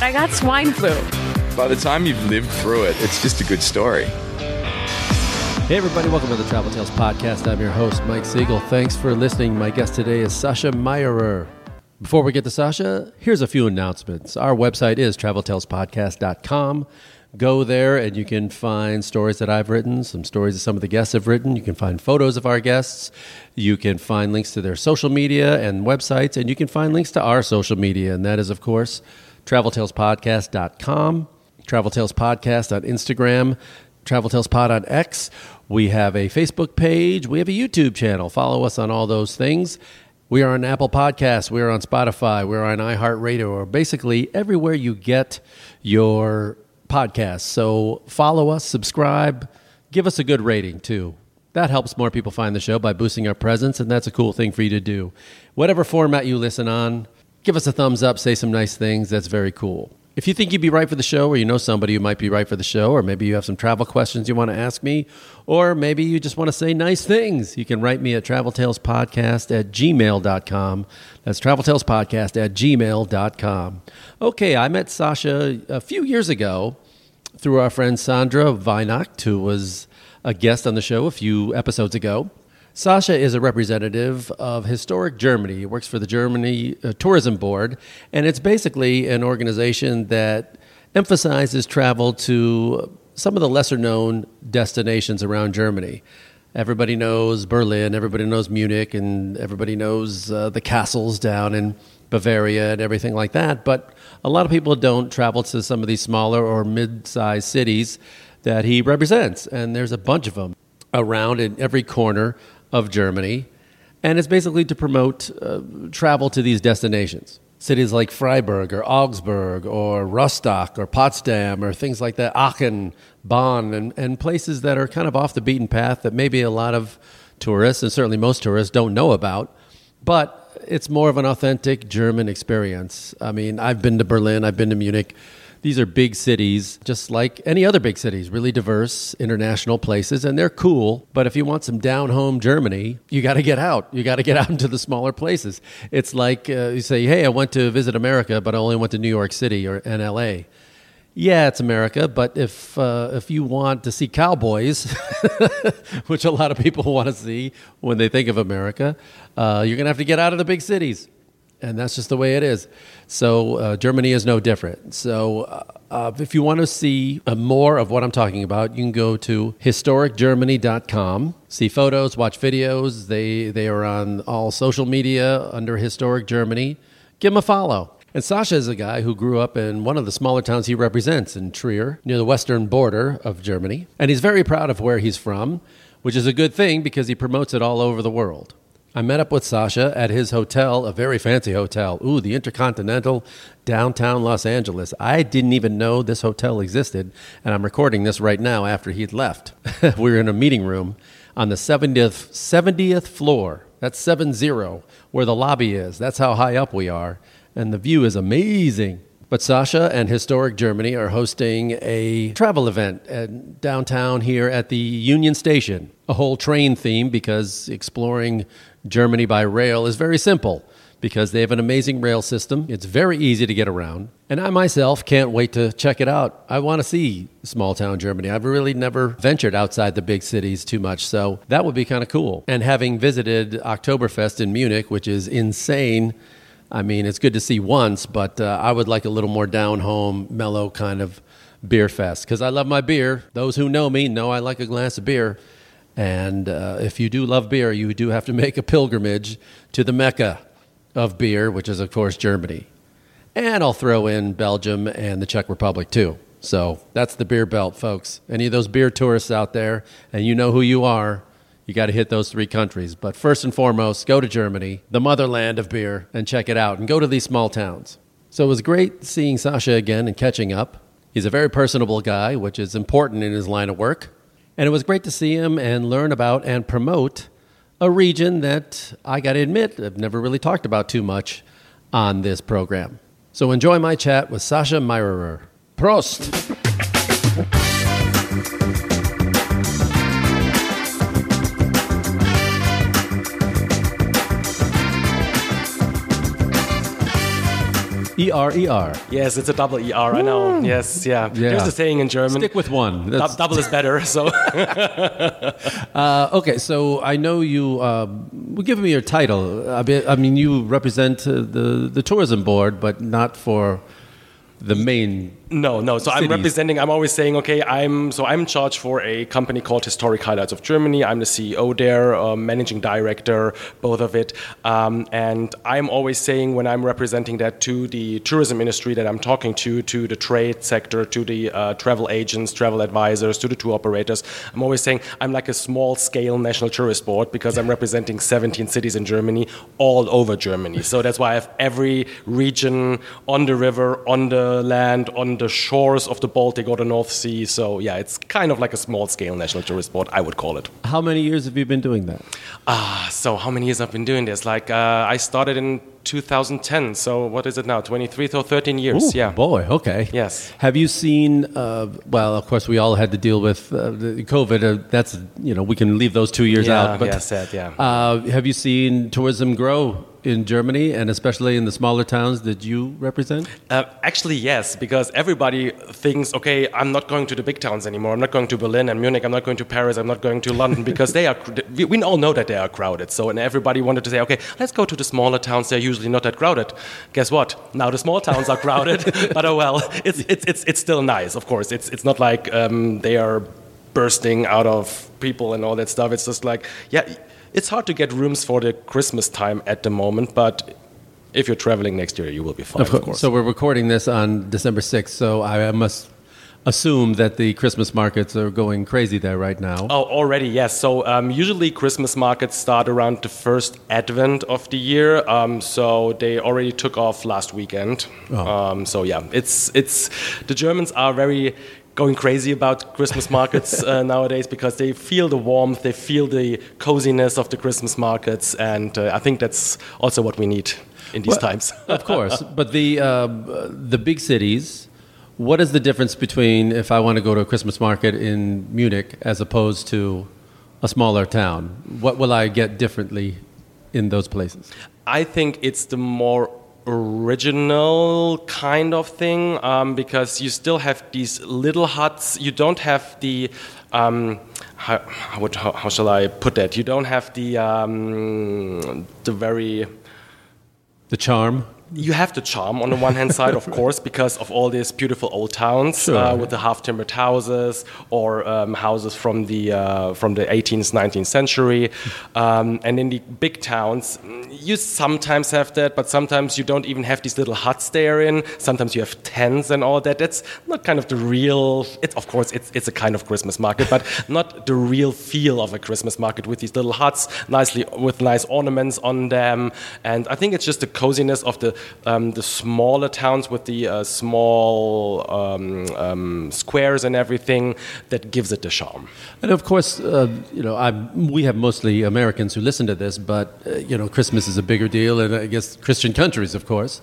I got swine flu. By the time you've lived through it, it's just a good story. Hey, everybody, welcome to the Travel Tales Podcast. I'm your host, Mike Siegel. Thanks for listening. My guest today is Sascha Mayerer. Before we get to Sascha, here's a few announcements. Our website is traveltalespodcast.com. Go there and you can find stories that I've written, some stories that some of the guests have written. You can find photos of our guests. You can find links to their social media and websites, and you can find links to our social media, and that is, of course, traveltalespodcast.com, Travel Tales Podcast on Instagram, Travel Tales Pod on X. We have a Facebook page. We have a YouTube channel. Follow us on all those things. We are on Apple Podcasts. We are on Spotify. We're on iHeartRadio, or basically everywhere you get your podcasts. So follow us, subscribe, give us a good rating too. That helps more people find the show by boosting our presence, and that's a cool thing for you to do. Whatever format you listen on, give us a thumbs up, say some nice things. That's very cool. If you think you'd be right for the show, or you know somebody who might be right for the show, or maybe you have some travel questions you want to ask me, or maybe you just want to say nice things, you can write me at traveltalespodcast at gmail.com. That's traveltalespodcast at gmail.com. Okay, I met Sascha a few years ago through our friend Sandra Weinacht, who was a guest on the show a few episodes ago. Sascha is a representative of Historic Germany. He works for the Germany uh, Tourism Board, and it's basically an organization that emphasizes travel to some of the lesser known destinations around Germany. Everybody knows Berlin, everybody knows Munich, and everybody knows uh, the castles down in Bavaria and everything like that. But a lot of people don't travel to some of these smaller or mid sized cities that he represents, and there's a bunch of them around in every corner of Germany, and it's basically to promote uh, travel to these destinations. Cities like Freiburg or Augsburg or Rostock or Potsdam or things like that, Aachen, Bonn, and, and places that are kind of off the beaten path that maybe a lot of tourists, and certainly most tourists, don't know about. But it's more of an authentic German experience. I mean, I've been to Berlin, I've been to Munich. These are big cities, just like any other big cities, really diverse international places, and they're cool. But if you want some down home Germany, you got to get out. You got to get out into the smaller places. It's like uh, you say, hey, I went to visit America, but I only went to New York City or and LA. Yeah, it's America, but if uh, if you want to see cowboys, which a lot of people want to see when they think of America, uh, you're gonna have to get out of the big cities, and that's just the way it is. So uh, Germany is no different. So uh, uh, if you want to see uh, more of what I'm talking about, you can go to historicgermany.com, see photos, watch videos. They they are on all social media under Historic Germany. Give them a follow. And Sascha is a guy who grew up in one of the smaller towns he represents in Trier, near the western border of Germany. And he's very proud of where he's from, which is a good thing because he promotes it all over the world. I met up with Sascha at his hotel, a very fancy hotel. Ooh, the Intercontinental, downtown Los Angeles. I didn't even know this hotel existed, and I'm recording this right now after he'd left. we were in a meeting room on the 70th, 70th floor. That's 70, where the lobby is. That's how high up we are and the view is amazing. But Sascha and Historic Germany are hosting a travel event downtown here at the Union Station. A whole train theme because exploring Germany by rail is very simple because they have an amazing rail system. It's very easy to get around. And I myself can't wait to check it out. I want to see small town Germany. I've really never ventured outside the big cities too much, so that would be kind of cool. And having visited Oktoberfest in Munich, which is insane, I mean, it's good to see once, but uh, I would like a little more down home, mellow kind of beer fest because I love my beer. Those who know me know I like a glass of beer. And uh, if you do love beer, you do have to make a pilgrimage to the Mecca of beer, which is, of course, Germany. And I'll throw in Belgium and the Czech Republic, too. So that's the beer belt, folks. Any of those beer tourists out there, and you know who you are, you got to hit those three countries. But first and foremost, go to Germany, the motherland of beer, and check it out and go to these small towns. So it was great seeing Sascha again and catching up. He's a very personable guy, which is important in his line of work. And it was great to see him and learn about and promote a region that I got to admit I've never really talked about too much on this program. So enjoy my chat with Sascha Mayerer. Prost! E R E R. Yes, it's a double E R. I know. Yes, yeah. Yeah. There's a saying in German. Stick with one. "Dou- double is better. So Uh, okay, so I know you. Uh, give me your title. I mean, I mean you represent uh, the the tourism board, but not for the main. No, no. So I'm representing. I'm always saying, okay, I'm so I'm in charge for a company called Historic Highlights of Germany. I'm the CEO there, uh, managing director, both of it. Um, and I'm always saying when I'm representing that to the tourism industry that I'm talking to, to the trade sector, to the uh, travel agents, travel advisors, to the tour operators. I'm always saying I'm like a small scale national tourist board because I'm representing 17 cities in Germany, all over Germany. So that's why I have every region on the river, on the land, on the shores of the Baltic or the North Sea. So yeah, it's kind of like a small scale national tourist board, I would call it. How many years have you been doing that? Ah, so how many years I've been doing this? Like uh, I started in 2010. So what is it now? 23 or 13 years? Ooh, yeah. boy. Okay. Yes. Have you seen? Uh, well, of course, we all had to deal with uh, the COVID. Uh, that's you know we can leave those two years Yeah, out. yeah, sad, yeah. Uh, have you seen tourism grow in Germany and especially in the smaller towns that you represent? Uh, actually, yes, because everybody thinks, okay, I'm not going to the big towns anymore. I'm not going to Berlin and Munich. I'm not going to Paris. I'm not going to London because they are. We, we all know that they are crowded. So, and everybody wanted to say, okay, let's go to the smaller towns. They're usually not that crowded. Guess what? Now the small towns are crowded. but oh well, it's it's it's it's still nice. Of course, it's it's not like um, they are bursting out of people and all that stuff. It's just like, yeah, it's hard to get rooms for the Christmas time at the moment, but. If you're traveling next year, you will be fine, of course. So we're recording this on December 6th, so I must assume that the Christmas markets are going crazy there right now. Oh, already, yes. So um, usually Christmas markets start around the first Advent of the year. Um, so they already took off last weekend. Um, so yeah, it's it's the Germans are very going crazy about Christmas markets uh, nowadays because they feel the warmth, they feel the coziness of the Christmas markets, and uh, I think that's also what we need in these Well, times. of course, but the uh, the big cities. What is the difference between if I want to go to a Christmas market in Munich as opposed to a smaller town? What will I get differently in those places? I think it's the more original kind of thing um, because you still have these little huts. You don't have the. Um, how, how, how, shall I put that? You don't have the um, the very The charm. You have the charm on the one hand side, of course, because of all these beautiful old towns Sure. uh, with the half timbered houses or um, houses from the uh, from the 18th, 19th century. Um, and in the big towns, you sometimes have that, but sometimes you don't even have these little huts they're in. Sometimes you have tents and all that. That's not kind of the real. It's of course it's it's a kind of Christmas market, but not the real feel of a Christmas market with these little huts, nicely with nice ornaments on them. And I think it's just the coziness of the um, the smaller towns with the uh, small um, um, squares and everything that gives it the charm. And of course, uh, you know, I, we have mostly Americans who listen to this, but uh, you know, Christmas is a bigger deal, and I guess Christian countries, of course.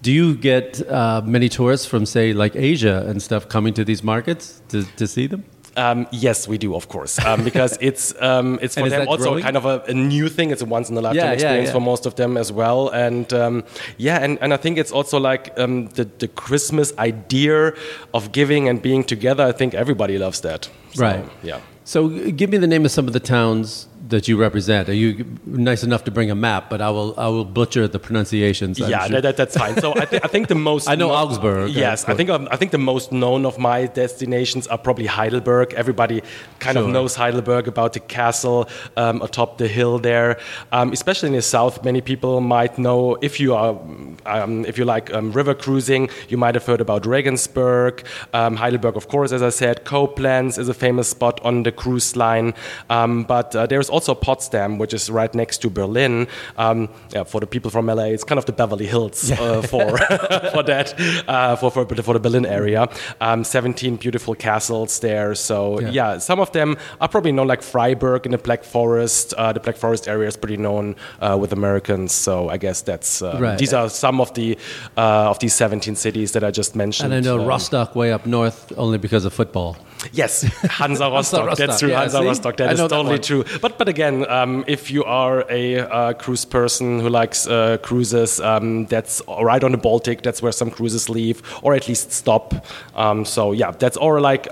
Do you get uh, many tourists from, say, like Asia and stuff, coming to these markets to, to see them? Um, yes, we do, of course, um, because it's um, it's for them also growing? kind of a, a new thing. It's a once in a lifetime Yeah, yeah, experience yeah. for most of them as well, and um, yeah, and, and I think it's also like um, the the Christmas idea of giving and being together. I think everybody loves that. So, Right. Yeah. So, give me the name of some of the towns that you represent. Are you nice enough to bring a map? But I will, I will butcher the pronunciations. I'm yeah, sure. that, that, that's fine. So I, th- I think the most I know Augsburg, Yes, I think um, I think the most known of my destinations are probably Heidelberg. Everybody kind of knows Heidelberg about the castle um, atop the hill there. Um, especially in the south, many people might know if you are um, if you like um, river cruising, you might have heard about Regensburg. Um, Heidelberg, of course, as I said, Koblenz is a famous spot on the cruise line. Um, but uh, there's also Potsdam, which is right next to Berlin. Um, yeah, for the people from LA, it's kind of the Beverly Hills uh, for for that uh, for, for for the Berlin area. Um, 17 beautiful castles there. So Yeah. yeah. some of them are probably known like Freiburg in the Black Forest. Uh, the Black Forest area is pretty known uh, with Americans. So I guess that's uh, Right. these are some of the uh, of these 17 cities that I just mentioned. And I know Um, Rostock way up north only because of football. Yes, Hansa Rostock. Rostock, That's true. yeah, Hansa see? Rostock. That is know that totally true. But but again, um, if you are a uh, cruise person who likes uh, cruises, um, that's right on the Baltic. That's where some cruises leave, or at least stop. Um, so yeah, that's or like.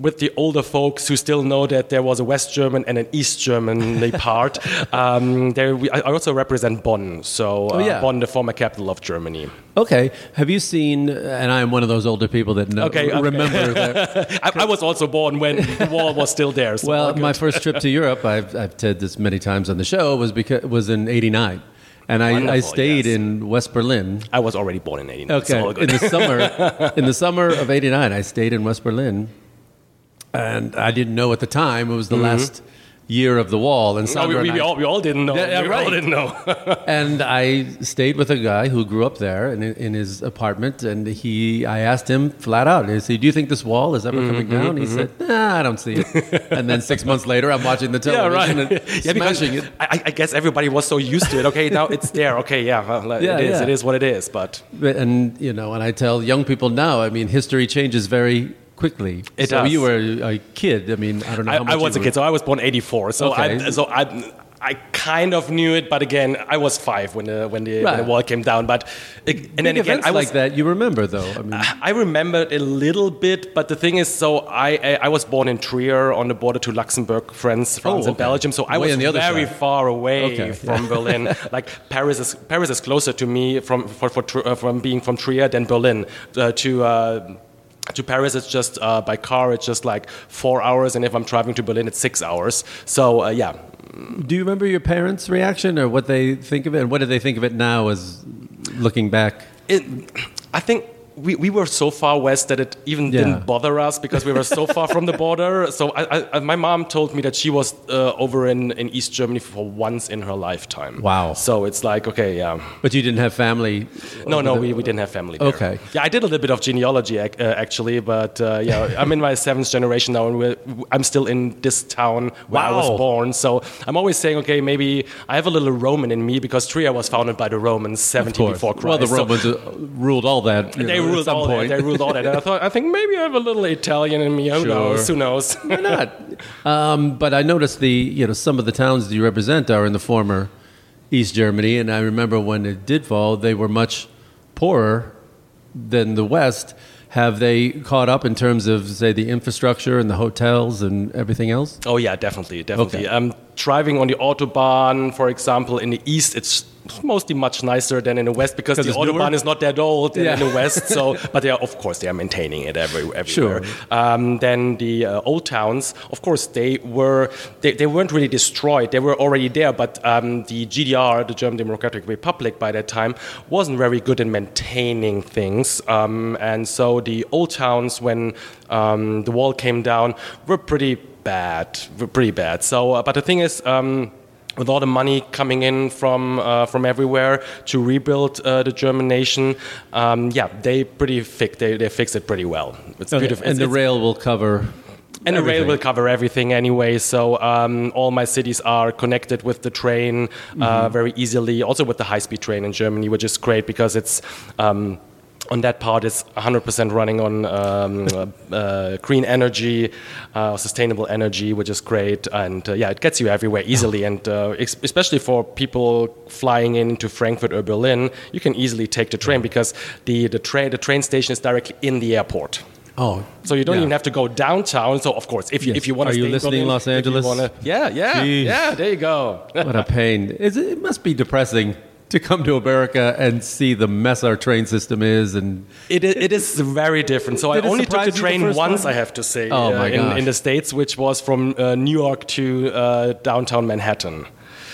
With the older folks who still know that there was a West German and an East German part, um, there we, I also represent Bonn. So uh, Oh, yeah. Bonn, the former capital of Germany. Okay. Have you seen? And I'm one of those older people that know, Okay, okay. remember that. I, I was also born when the wall was still there. So Well, my first trip to Europe, I've, I've said this many times on the show, was because was in '89, and I, I stayed yes. in West Berlin. I was already born in 89. Okay, So in the summer, in the summer of '89, I stayed in West Berlin, and I didn't know at the time it was the last year of the wall. And Mm-hmm. No, we, we, we all, we all didn't know. Yeah, we right. all didn't know. and I stayed with a guy who grew up there in, in his apartment, and he, I asked him flat out, I said, "Do you think this wall is ever Mm-hmm, coming down?" He said, "Nah, I don't see it." and then six months later, I'm watching the television yeah, right. and yeah, smashing it. I, I guess everybody was so used to it. Okay, now it's there. Okay, yeah, well, Yeah, it is. yeah. It is what it is. But- And you know, and I tell young people now, I mean, history changes very quickly. It so does. you were a kid. I mean, I don't know. I, How much I was a kid, so I was born 84. So I, so I. I kind of knew it, but again, I was five when the when the, when the wall came down. But and Big then again, I was like that you remember, though. I mean, I remember it a little bit, but the thing is, so I I, I was born in Trier on the border to Luxembourg, France, France Oh, and okay. Belgium. So I Way was the other very side. far away Okay, from Berlin. like Paris is Paris is closer to me from for, for, uh, from being from Trier than Berlin uh, to. Uh, to Paris, it's just uh, by car. It's just like four hours, and if I'm driving to Berlin, it's six hours. So uh, yeah, do you remember your parents' reaction or what they think of it? And what do they think of it now as looking back? it, I think we, we were so far west that it even Yeah. didn't bother us because we were so far from the border. So I, I, my mom told me that she was uh, over in, in East Germany for once in her lifetime. Wow. So it's like, okay, yeah. But you didn't have family. No, no, the- we, we didn't have family there. Okay. Yeah, I did a little bit of genealogy ac- uh, actually, but uh, yeah, I'm in my seventh generation now, and we're, I'm still in this town where I was born. So I'm always saying, okay, maybe I have a little Roman in me because Trier was founded by the Romans 70 before Christ. Well, the Romans uh, ruled all that. they know, at ruled some all point. that. They ruled all that. And I thought, I think maybe I have a little Italian in me. Who Sure. knows? Who knows? Why not? Um, but I noticed the you know some of the towns that you represent are in the former East Germany, and I remember when it did fall, they were much poorer than the West. Have they caught up in terms of say the infrastructure and the hotels and everything else? oh yeah, definitely, definitely. Okay. Um, driving on the autobahn, for example, in the east, it's mostly much nicer than in the west because the autobahn newer? is not that old than in the west. So, but they are, of course, they are maintaining it every, everywhere. Sure. Um, then the uh, old towns, of course, they were they, they weren't really destroyed. They were already there, but um, the GDR, the German Democratic Republic, by that time, wasn't very good in maintaining things. Um, and so the old towns, when um, the wall came down, were pretty bad, pretty bad. So, uh, but the thing is. Um, with all the money coming in from uh, from everywhere to rebuild uh, the German nation, um, yeah, they pretty fix they, they fix it pretty well. It's beautiful. And It's- the it's- rail will cover. and the rail will cover everything anyway. So um, all my cities are connected with the train Mm-hmm. uh, very easily. Also with the high-speed train in Germany, which is great because it's. Um, on that part, it's 100% running on um, uh, uh, green energy, uh, sustainable energy, which is great. And uh, yeah, it gets you everywhere easily. And uh, ex- especially for people flying into Frankfurt or Berlin, you can easily take the train because the, the, train the train station is directly in the airport. Oh, So you don't yeah. even have to go downtown. So of course, if you Yes. if you want to, Are you stay in listening, Berlin, Los Angeles? wanna- yeah, yeah, Jeez. yeah. There you go. What a pain! Is it, it must be depressing to come to America and see the mess our train system is, and it, is, it is very different. So Did I only took the you the train once. I have to say, Oh, uh, my in, in the states, which was from uh, New York to uh, downtown Manhattan.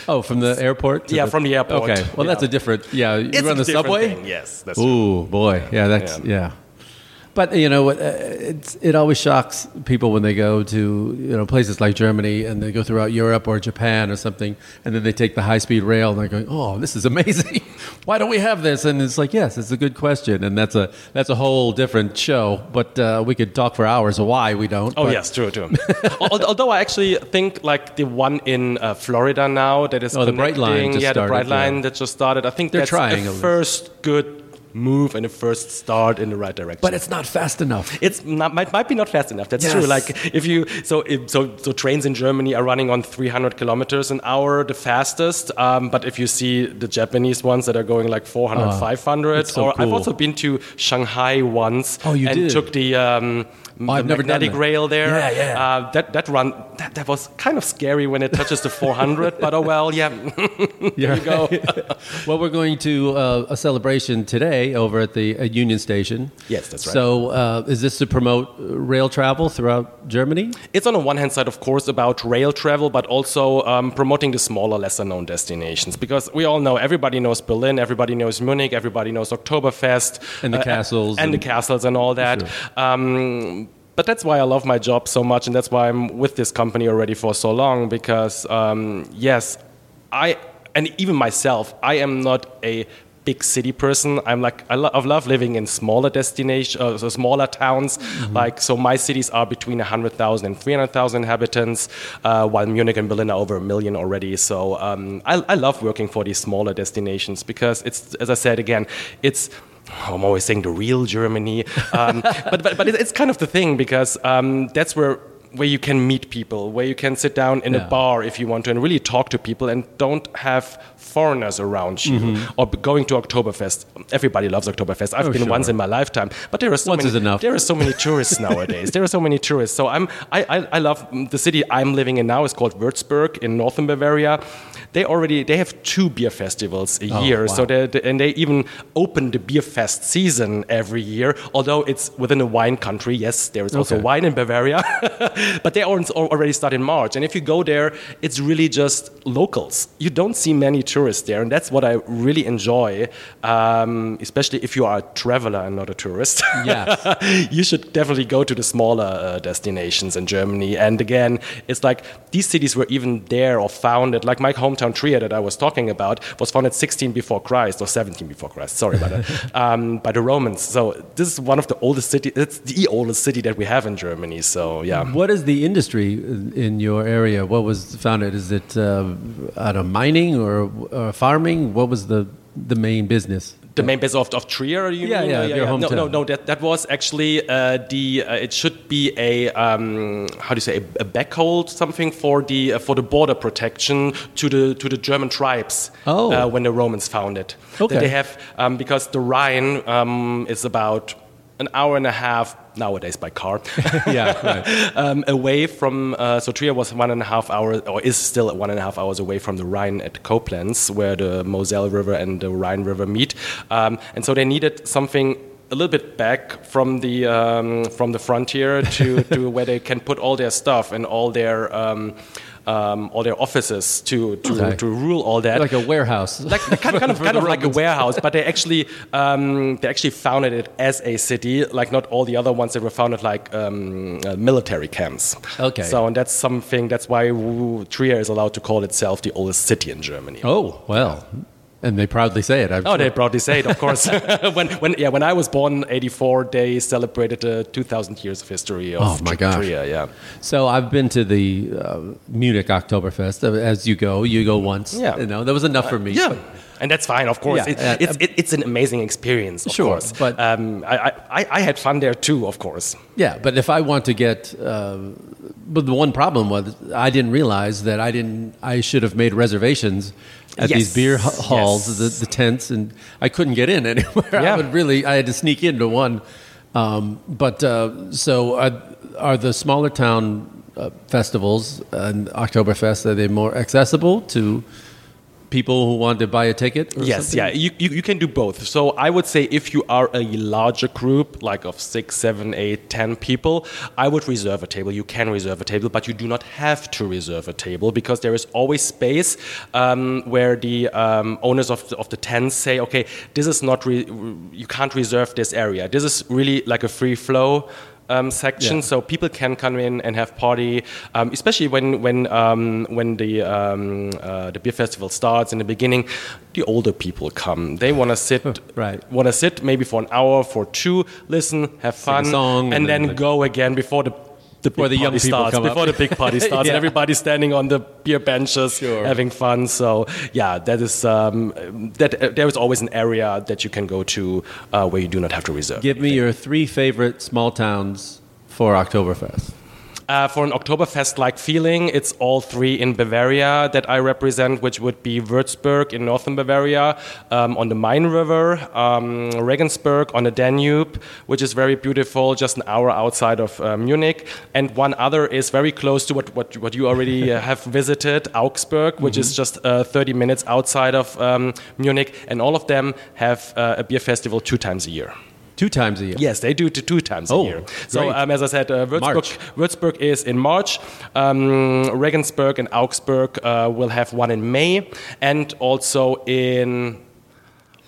oh, from the airport. Yeah, from the airport. Okay, well, that's a different. Yeah, you It's run the subway. thing, Yes, that's Ooh, boy, yeah, that's Yeah. yeah. But you know, uh, it's, it always shocks people when they go to you know places like Germany and they go throughout Europe or Japan or something, and then they take the high speed rail and they're going, "Oh, this is amazing! Why don't we have this?" And it's like, yes, it's a good question, and that's a that's a whole different show. But uh, we could talk for hours of why we don't. Oh but- yes, true, true. Although I actually think like the one in uh, Florida now that is Oh, the Brightline yeah, the Brightline yeah. that just started. I think They're that's trying least. first good move and a first start in the right direction. but it's not fast enough. It's not, might, might be not fast enough. That's Yes. true. Like if you so if, so so trains in Germany are running on 300 kilometers an hour, the fastest. Um, but if you see the Japanese ones that are going like 400, Oh, 500, so or I've also been to Shanghai once Oh, you and did? took the. Um, I've never done magnetic that. rail there. Yeah, yeah. Uh, that that run that, that was kind of scary when it touches the 400, but oh well, yeah. there you go. well, we're going to uh, a celebration today over at the uh, Union Station. Yes, that's right. So, uh, is this to promote uh, rail travel throughout Germany? It's on the one hand side, of course, about rail travel, but also um, promoting the smaller, lesser known destinations. Because we all know, everybody knows Berlin, everybody knows Munich, everybody knows Oktoberfest. And the castles And, the and- castles and all that. Um, but that's why I love my job so much, and that's why I'm with this company already for so long. Because, um, yes, I, and even myself, I am not a big city person. I'm like I, lo- I love living in smaller destinations, uh, so smaller towns. Like so, my cities are between 100,000 and 300,000 inhabitants, uh, while Munich and Berlin are over a million already. So um, I, I love working for these smaller destinations because it's, as I said again, it's. I'm always saying the real Germany, um, but, but but it's kind of the thing because um, that's where where you can meet people, where you can sit down in Yeah. a bar if you want to and really talk to people and don't have foreigners around you. Mm-hmm. Or going to Oktoberfest. Everybody loves Oktoberfest. I've Oh, been sure. once in my lifetime, but there are so Once many. is enough. There are so many tourists nowadays. There are so many tourists. So I'm I, I, I love mm, the city I'm living in now is called Würzburg in northern Bavaria. They already they have two beer festivals a year. Oh, wow. So they, and they even open the beer fest season every year. Although it's within a wine country. Yes, there is also Okay. wine in Bavaria, but they al- already start in March. And if you go there, it's really just locals. You don't see many tourists there, and that's what I really enjoy. Um, especially if you are a traveler and not a tourist. Yes. you should definitely go to the smaller uh, destinations in Germany. And again, it's like these cities were even there or founded. Like my hometown Trier that I was talking about was founded 16 before Christ or 17 before Christ. Sorry about that. um, by the Romans. So this is one of the oldest city. It's the oldest city that we have in Germany. So yeah. What is the industry in your area? What was founded? Is it uh, out of mining or farming? What was the the main business? The main base of, of Trier, you Yeah, mean? yeah, Uh, your No, no, no. That, that was actually uh, the. Uh, it should be a um, how do you say a, a backhold something for the uh, for the border protection to the to the German tribes. Oh. Uh, when the Romans found it. Okay. That they have um, because the Rhine um, is about an hour and a half nowadays by car. Yeah, right. um, away from uh, so Trier was one and a half hours or is still one and a half hours away from the Rhine at Koblenz where the Moselle River and the Rhine River meet um, and so they needed something a little bit back from the um, from the frontier to, to where they can put all their stuff and all their um, um, all their offices to to, Okay. to rule all that Like a warehouse. like kind, kind of kind of like a warehouse, but they actually um, they actually founded it as a city, like not all the other ones that were founded like um, uh, military camps. Okay. So and that's something that's why Trier is allowed to call itself the oldest city in Germany. Oh well, and they proudly say it. I'm Oh, sure. they proudly say it, of course. when, when, yeah, when I was born, '84, they celebrated the 2,000 years of history of Oh, my gosh. Trier. Yeah, So I've been to the uh, Munich Oktoberfest. Uh, As you go, you go once. Yeah. You know that was enough for me. yeah. And that's fine, of course. Yeah, It- uh, it's, it, it's an amazing experience, of Sure, course. but- um, I, I, I had fun there too, of course. Yeah, but if I want to get, uh, but the one problem was I didn't realize that I didn't. I should have made reservations at Yes, these beer halls, yes. the, the tents, and I couldn't get in anywhere. Yeah. I would really. I had to sneak into one. Um, but uh, so are, are the smaller town uh, festivals and Oktoberfest are they more accessible to people who want to buy a ticket? or Yes, something? yeah, you, you, you can do both. So I would say if you are a larger group, like of six, seven, eight, ten people, I would reserve a table. You can reserve a table, but you do not have to reserve a table because there is always space um, where the um, owners of the, of the tents say, okay, this is not, re- you can't reserve this area. This is really like a free flow um, section, Yeah. so people can come in and have party, um, especially when when um, when the um, uh, the beer festival starts in the beginning. The older people come; they want to sit, Right. Want to sit maybe for an hour, for two, listen, have fun, and, and then, then, like- go again before the. The Before the young starts, come up. before the big party starts, Yeah. and everybody's standing on the beer benches, Sure. having fun. So, yeah, that is um, that. Uh, there is always an area that you can go to uh, where you do not have to reserve. Give me your three favorite small towns for Oktoberfest. Uh, for an Oktoberfest-like feeling, it's all three in Bavaria that I represent, which would be Würzburg in northern Bavaria, um, on the Main River, um, Regensburg on the Danube, which is very beautiful, just an hour outside of uh, Munich, and one other is very close to what what, what you already uh, have visited, Augsburg, which is just uh, 30 minutes outside of um, Munich, and all of them have uh, a beer festival two times a year. Two times a year. Yes, they do it two times Oh, a year. So, um, as I said, uh, Würzburg, Würzburg is in March. Um, Regensburg and Augsburg uh, will have one in May, and also in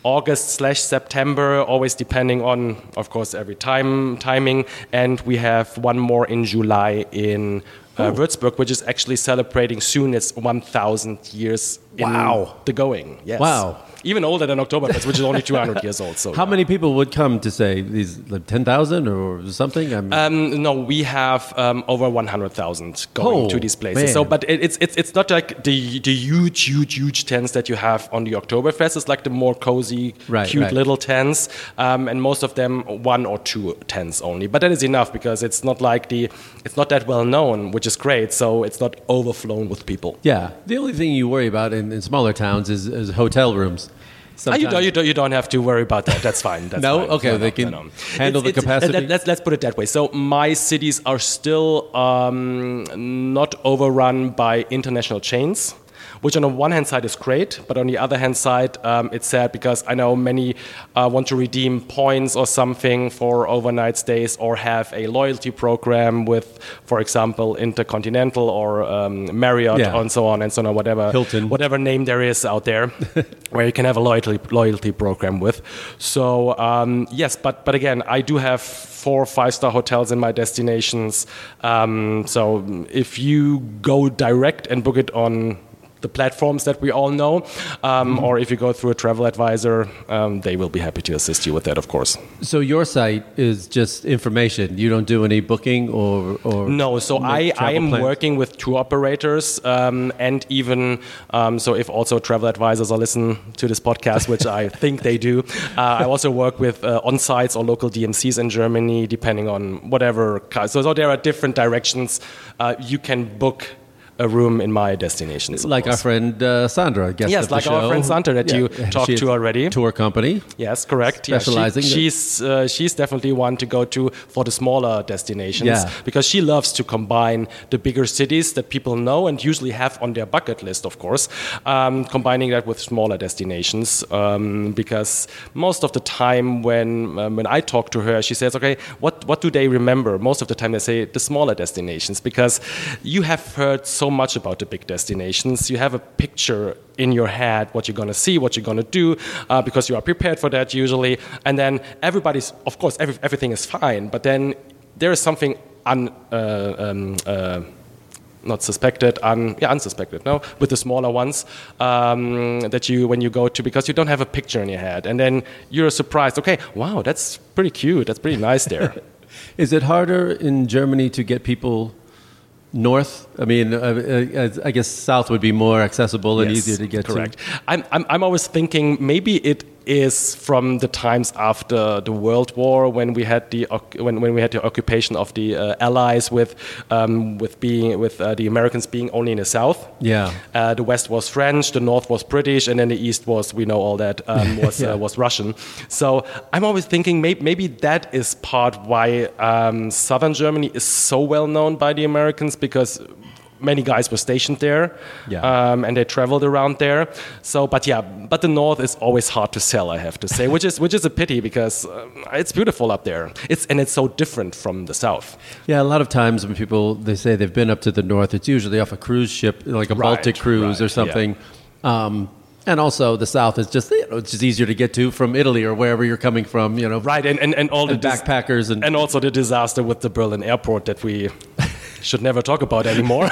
August slash September, always depending on, of course, every time timing. And we have one more in July in uh, Würzburg, which is actually celebrating soon its 1,000 years in Wow. the going. Yes. Wow. Even older than Oktoberfest, which is only 200 years old. So How yeah. many people would come to say these like ten thousand or something? I'm, Um, no, we have um, over 100,000 going Oh, to these places. So, but it, it's, it's, it's not like the, the huge, huge, huge tents that you have on the Oktoberfest. It's like the more cozy, Right, cute right. little tents. Um, and most of them, one or two tents only. But that is enough because it's not like the, it's not that well known, which is great. So it's not overflown with people. yeah. The only thing you worry about in, in smaller towns is, is hotel rooms. Ah, you, don't, you, don't, you don't have to worry about that. That's fine. That's No? fine. Okay, they can handle the capacity? let, us let's put it that way. So my cities are still um, not overrun by international chains. Which on the one hand side is great, but on the other hand side, um, it's sad because I know many uh, want to redeem points or something for overnight stays or have a loyalty program with, for example, Intercontinental or um, Marriott Yeah. and so on and so on, or whatever Hilton. whatever name there is out there where you can have a loyalty loyalty program with. So um, yes, but but again, I do have four or five star hotels in my destinations. Um, so if you go direct and book it on the platforms that we all know, um, or if you go through a travel advisor, um, they will be happy to assist you with that, of course. So your site is just information. You don't do any booking or or No, so I, I am plans? working with tour operators um, and even um, so if also travel advisors are listen to this podcast, which I think they do. Uh, I also work with uh, on sites or local DMCs in Germany, depending on whatever. So, so there are different directions uh, you can book a room in my destination. of like our friend uh, Sandra, guest Yes, like our friend Sandra that you talked to already. Tour company. Yes, correct. Yeah, she- Specializing- she's uh, she's definitely one to go to for the smaller destinations Yeah. because she loves to combine the bigger cities that people know and usually have on their bucket list, of course, um, combining that with smaller destinations. Um, because most of the time when um, when I talk to her, she says, "Okay, what what do they remember?" Most of the time, they say the smaller destinations because you have heard so much about the big destinations. You have a picture in your head what you're going to see, what you're going to do, uh, because you are prepared for that usually. And then everybody's, of course, every, everything is fine, but then there is something un, uh, um, uh, not suspected, un, yeah, unsuspected, no, with the smaller ones um, that you when you go to because you don't have a picture in your head, and then you're surprised. Okay, wow, that's pretty cute. That's pretty nice there. Is it harder in Germany to get people north? I mean, uh, uh, I guess south would be more accessible and Yes, easier to get correct. to. Correct. I'm, I'm, I'm always thinking maybe it is from the times after the World War when we had the when, when we had the occupation of the uh, Allies with um, with being with uh, the Americans being only in the south. Yeah. Uh, the West was French, the North was British, and then the East was we know all that um, was Yeah. uh, was Russian. So I'm always thinking maybe, maybe that is part why um, southern Germany is so well known by the Americans because many guys were stationed there, Yeah. um, and they traveled around there. So, but yeah, but the north is always hard to sell, I have to say, which is which is a pity because um, it's beautiful up there. It's and it's so different from the south. Yeah, a lot of times when people they say they've been up to the north, it's usually off a cruise ship, like a Right, Baltic cruise or right, something. Um, and also, the south is just you know, it's just easier to get to from Italy or wherever you're coming from. You know, Right, and and, and all And the dis- backpackers and- and also the disaster with the Berlin airport that we should never talk about anymore.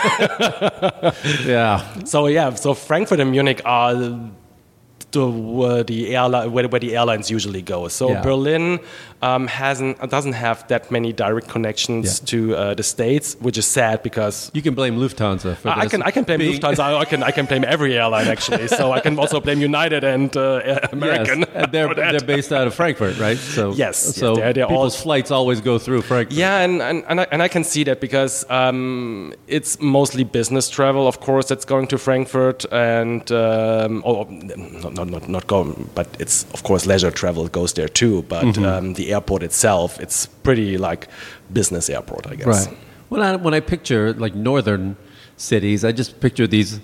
yeah. so yeah, so Frankfurt and Munich are the where the airline where, where the airlines usually go. So Yeah. Berlin um, hasn't doesn't have that many direct connections Yeah. to uh, the states, which is sad because You can blame Lufthansa for I this. can I can blame Lufthansa. I can I can blame every airline actually. So I can also blame United and uh, American. Yes, and they're they're based out of Frankfurt, right? So Yes, so they're- they're all- flights always go through Frankfurt. Yeah, and, and, and, I, and I can see that because um, it's mostly business travel, of course, that's going to Frankfurt, and um, oh, not, not, not, not going, but it's of course leisure travel goes there too. But Mm-hmm. um, the airport itself, it's pretty like business airport, I guess. Right. When I when I picture like northern cities, I just picture these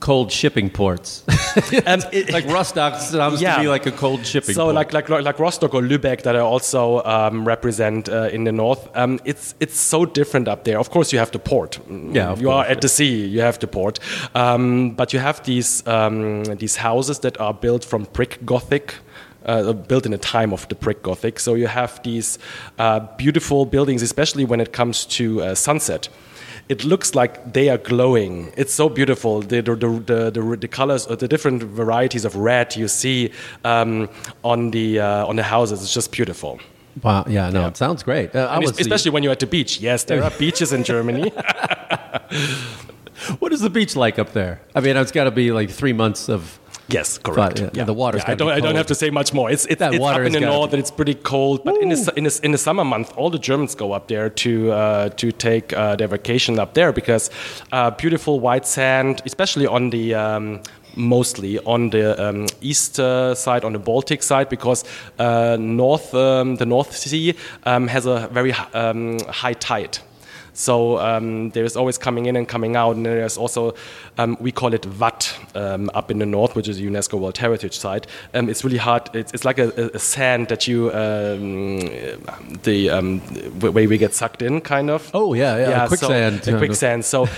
cold shipping ports. And it- like Rostock sounds Yeah. to be like a cold shipping So port. like like like Rostock or Lübeck that I also um, represent uh, in the north. Um, it's it's so different up there. Of course, you have the port. Yeah, of you are course, at the sea. You have the port, um, but you have these um, these houses that are built from brick Gothic. Uh, built in the time of the brick Gothic, so you have these uh, beautiful buildings, especially when it comes to uh, sunset it looks like they are glowing. It's so beautiful. The the the, the, the, the colors, uh, the different varieties of red you see um, on the uh, on the houses. It's just beautiful. wow, yeah, no, it sounds great. Uh, I And was especially when you're at the beach. Yes, there are beaches in Germany. what is the beach like up there? I mean, it's got to be like three months of. Yes, correct. But, yeah, the water's I don't. I don't have to say much more. It's it's, That it's water up in the north be- it's pretty cold. But in the, in the in the summer month, all the Germans go up there to uh, to take uh, their vacation up there because uh, beautiful white sand, especially on the. Um, Mostly on the um, east uh, side, on the Baltic side, because uh, north um, the North Sea um, has a very um, high tide. So um, there is always coming in and coming out, and there's also um, we call it Watt um, up in the north, which is a UNESCO World Heritage Site. Um, it's really hard. It's, it's like a, a- sand that you um, the um, way we get sucked in, kind of. Oh, yeah, yeah, quicksand So, quicksand. So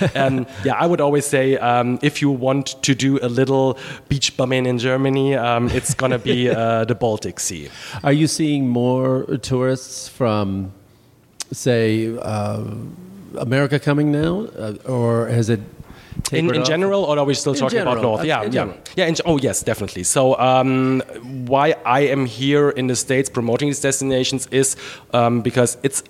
yeah, I would always say um, if you want to do a little beach bumming in Germany, um, it's gonna be uh, the Baltic Sea. Are you seeing more tourists from, say, uh, America coming now, uh, or has it? in, in general, or are we still In talking about North? uh, Yeah, yeah, general. yeah. In, oh, yes, definitely. So, um, why I am here in the states promoting these destinations is um, because it's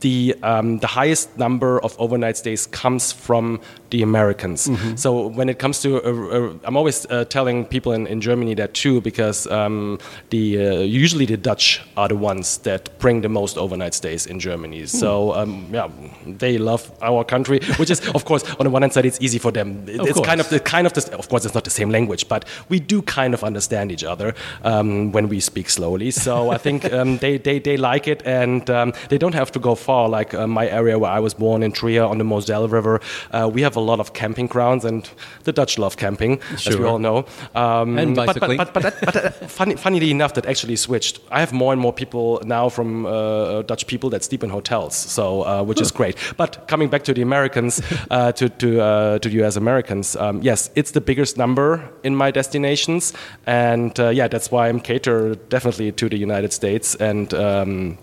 the um, the highest number of overnight stays comes from the Americans. Mm-hmm. So when it comes to, uh, uh, I'm always uh, telling people in, in Germany that too, because um, the uh, usually the Dutch are the ones that bring the most overnight stays in Germany. So um, yeah, they love our country, which is of course on the one hand side it's easy for them. It- it's kind of course. the kind of the, of course it's not the same language, but we do kind of understand each other um, when we speak slowly. So I think um, they, they they like it, and um, they don't have to go far. Like uh, my area where I was born in Trier on the Moselle River, uh, we have a lot of camping grounds, and the Dutch love camping, as we all know. Um, And but- bicycling. But, but, but, but, uh, funny, funnily enough, that actually switched. I have more and more people now from uh, Dutch people that sleep in hotels, so uh, which is great. But coming back to the Americans, uh, to to uh, to U.S. Americans, um, yes, it's the biggest number in my destinations, and uh, yeah, that's why I'm catered definitely to the United States and. Um,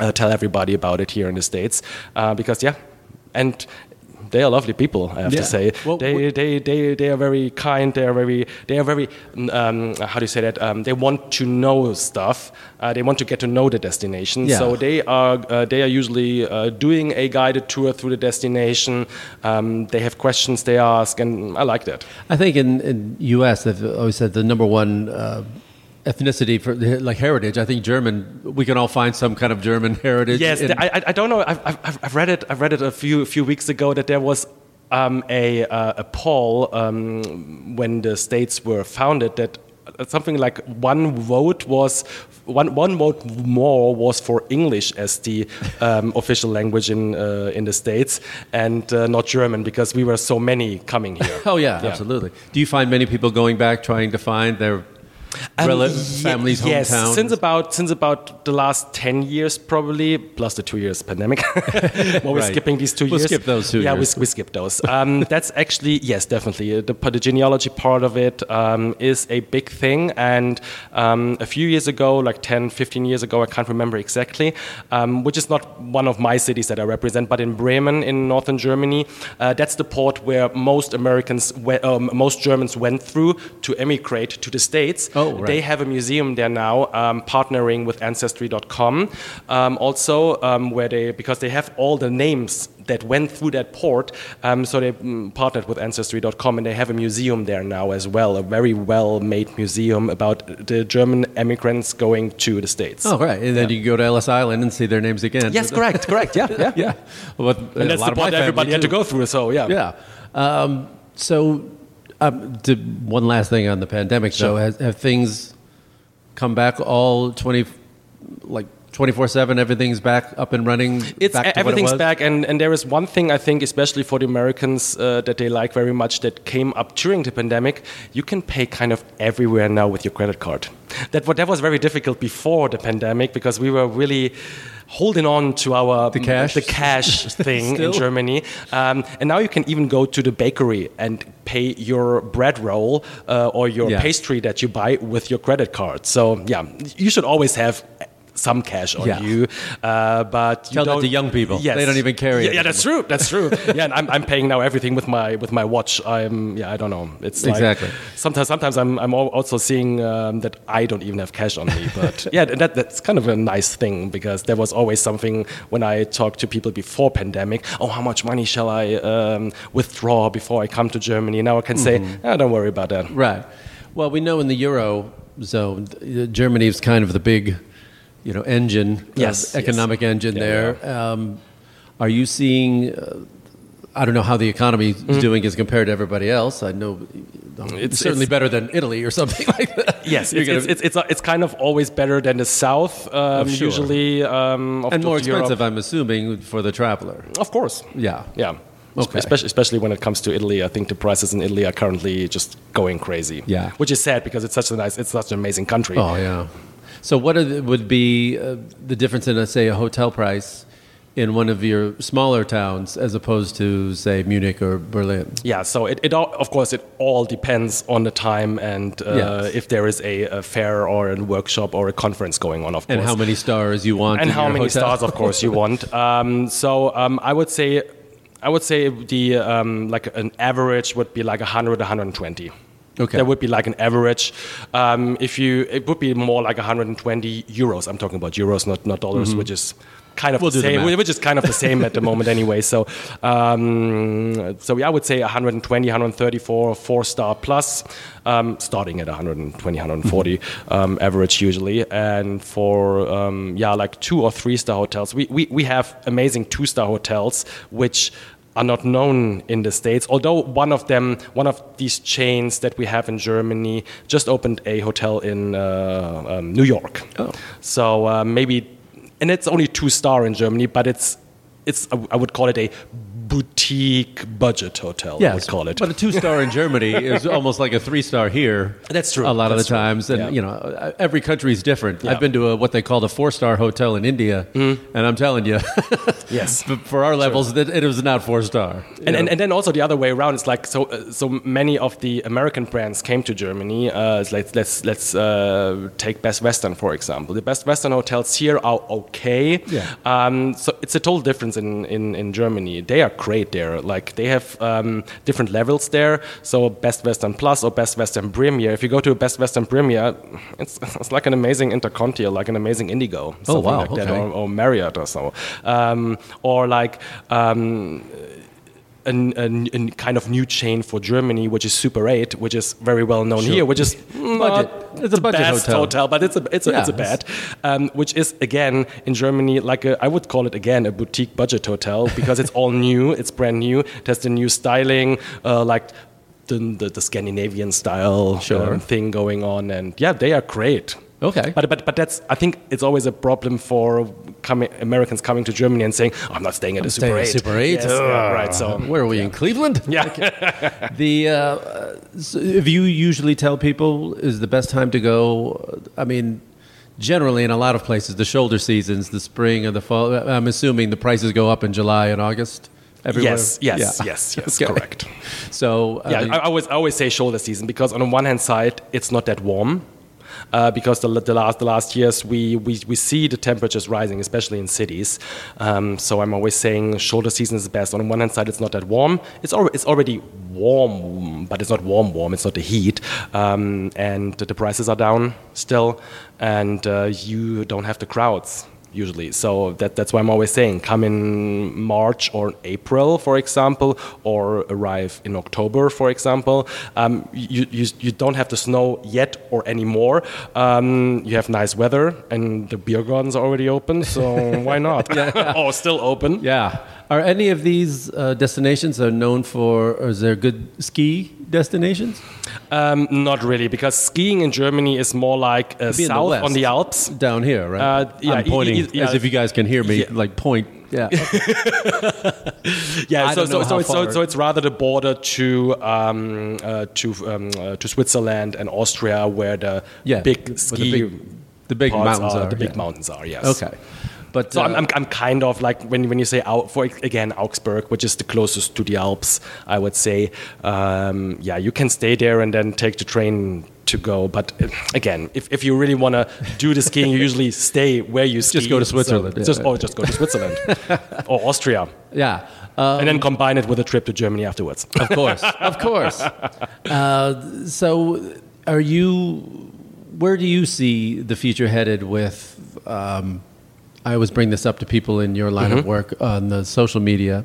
uh, tell everybody about it here in the states uh, because yeah and they are lovely people i have Yeah. to say Well, they, they, they, they are very kind they are very they are very um, how do you say that um, they want to know stuff uh, they want to get to know the destination Yeah. so they are uh, they are usually uh, doing a guided tour through the destination um, they have questions they ask and i like that I think in, in U.S. they've always said the number one uh, ethnicity for like heritage. I think German. We can all find some kind of German heritage. Yes, in- I, I- don't know. I've, I've, I've read it. I've read it a few a few weeks ago that there was um, a uh, a poll um, when the states were founded that something like one vote was one one vote more was for English as the um, official language in uh, in the states and uh, not German because we were so many coming here. Oh yeah, Yeah. absolutely. Do you find many people going back trying to find their Um, rela- ye- families' yes, hometowns? since about since about the last ten years, probably plus the two years pandemic. well, we're Right. skipping these 2 We'll years. skip those two Yeah, years. we, we skip those. Um, that's actually yes, definitely Uh, the, the genealogy part of it um, is a big thing. And um, a few years ago, like 10, 15 years ago, I can't remember exactly, um, which is not one of my cities that I represent, but in Bremen, in northern Germany, uh, that's the port where most Americans, we- um, most Germans went through to emigrate to the states. Oh, right. They have a museum there now, um, partnering with Ancestry.com. Um, also, um, where they because they have all the names that went through that port, um, so they mm, partnered with Ancestry.com, and they have a museum there now as well, a very well-made museum about the German immigrants going to the states. Oh right, and then you go to Ellis Island and see their names again. Yes, correct, correct, yeah, yeah. yeah. Well, And that's the part that everybody had to go through. So yeah, Yeah. Um, so, um, to, one last thing on the pandemic, though, has, have things come back all twenty, like twenty four seven? Everything's back up and running. It's back it everything's was? back, and, and there is one thing I think, especially for the Americans, uh, that they like very much that came up during the pandemic. You can pay kind of everywhere now with your credit card. That what that was very difficult before the pandemic because we were really holding on to our The cash? the cash thing in Germany, um, and now you can even go to the bakery and pay your bread roll uh, or your Yeah. pastry that you buy with your credit card. So yeah, you should always have some cash on Yeah. you, uh, but you Tell that don't- to young people. Yes. They don't even carry Yeah, yeah that's true. That's true. yeah, and I'm, I'm paying now everything with my with my watch. I'm yeah, I don't know. It's like- Exactly. sometimes sometimes I'm I'm also seeing um, that I don't even have cash on me. But yeah, that that's kind of a nice thing because there was always something when I talked to people before pandemic. Oh, how much money shall I um, withdraw before I come to Germany? Now I can say, oh, don't worry about that. Right. Well, we know in the euro zone, Germany is kind of the big, you know, engine, uh, Yes, economic yes. engine Yeah, there. Um, are you seeing? Uh, I don't know how the economy is doing as compared to everybody else. I know um, Mm-hmm. It's- certainly it's- better than Italy or something like that. Yes, it's, gonna- it's, it's, it's, kind of always better than the south, um, sure. usually. Um, of, and more of Europe. expensive, I'm assuming, for the traveler. Of course. Yeah. Yeah. Okay. Especially, especially when it comes to Italy, I think the prices in Italy are currently just going crazy. Yeah. Which is sad because it's such a nice, it's such an amazing country. Oh yeah. So what are the, would be uh, the difference in, let's say, a hotel price in one of your smaller towns as opposed to, say, Munich or Berlin? Yeah, so it, it all, of course it all depends on the time and uh, Yes. if there is a, a fair or a workshop or a conference going on, of course. And how many stars you want? and how many hotel? stars, of course, you want. Um, so um, I would say, I would say the um, like an average would be like 100, 120. Okay. That would be like an average. Um, if you, it would be more like 120 euros. I'm talking about euros, not not dollars, which is kind of Mm-hmm. We'll the the same. math. Which is kind of the same at the moment anyway. So, um, so I would say 120, 134, four star plus, um, starting at 120, 140 um, average usually, and for um, yeah like two or three star hotels, we we, we have amazing two star hotels which are not known in the states. Although one of them, one of these chains that we have in Germany, just opened a hotel in uh, um, New York. Oh. So uh, maybe, and it's only two star in Germany, but it's it's I would call it a boutique budget hotel. I would call it. But a two star in Germany is almost like a three star here. That's true. A lot That's of the true. times, and Yeah. you know, every country is different. Yeah. I've been to a, what they call the four star hotel in India, and I'm telling you, Yes. but for our levels, that it was not four star. and, and, and then also the other way around it's like so uh, so many of the American brands came to Germany. Uh, like, let's let's uh, take Best Western for example. The Best Western hotels here are okay. Yeah. Um, so it's a total difference in, in, in Germany. They are great there. Like they have um, different levels there. So Best Western Plus or Best Western Premier. If you go to Best Western Premier, it's, it's like an amazing Interconti or like an amazing Indigo. something wow, Like that, okay. or, or Marriott or so. Um, or like. Um, an, an kind of new chain for Germany, which is Super 8, which is very well known here, which is Budget. not It's a budget best hotel. but it's a it's a, Yeah, it's a bad, um, which is again in Germany like a, I would call it again a boutique budget hotel because it's all new, it's brand new, it has the new styling, uh, like the, the, the Scandinavian style Sure. um, thing going on, and yeah, they are great. Okay. But but but that's I think it's always a problem for coming Americans coming to Germany and saying "Oh, I'm not staying at a staying Super at 8. Super 8? Yes, yeah, right. So Where are we in Cleveland? yeah. The uh, so if you usually tell people is the best time to go. I mean, generally in a lot of places, the shoulder seasons, the spring or the fall. I'm assuming the prices go up in July and August. Everywhere. Yes, yes, Yeah. yes, yes, Okay. correct. So I Yeah, mean- I, I always I always say shoulder season because on the one hand side it's not that warm. Uh, because the, the last the last years we, we, we see the temperatures rising, especially in cities. Um, so I'm always saying shoulder season is the best. On one hand side, it's not that warm. It's already it's already warm, but it's not warm warm. It's not the heat, um, and the prices are down still, and uh, you don't have the crowds usually. So that, that's why I'm always saying come in March or April, for example, or arrive in October, for example. Um, you, you, you don't have the snow yet or anymore. Um, you have nice weather and the beer gardens are already open, so why not? oh, still open. yeah. Are any of these uh, destinations are known for? Or is there good ski destinations? Um, not really, because skiing in Germany is more like uh, Be in the south west. on the Alps. down here, right? Uh, yeah, I'm pointing yeah. as if you guys can hear me. Yeah. Like point. Yeah. Yeah, so, so, so, it's, so, so it's rather the border to um, uh, to um, uh, to Switzerland and Austria, where the Yeah, big where the ski big- the big parts mountains are, The big yeah. mountains are yes. okay. But So uh, I'm, I'm, kind of like when, when you say for again Augsburg, which is the closest to the Alps, I would say, um, yeah, you can stay there and then take the train to go. But uh, again, if, if you really want to do the skiing, you usually stay where you ski. Just go to So Switzerland, yeah. just or just go to Switzerland or Austria, yeah. Uh, and then combine it with a trip to Germany afterwards. of course, of course. Uh, so, are you? Where do you see the future headed with? Um, I always bring this up to people in your line of work on the social media.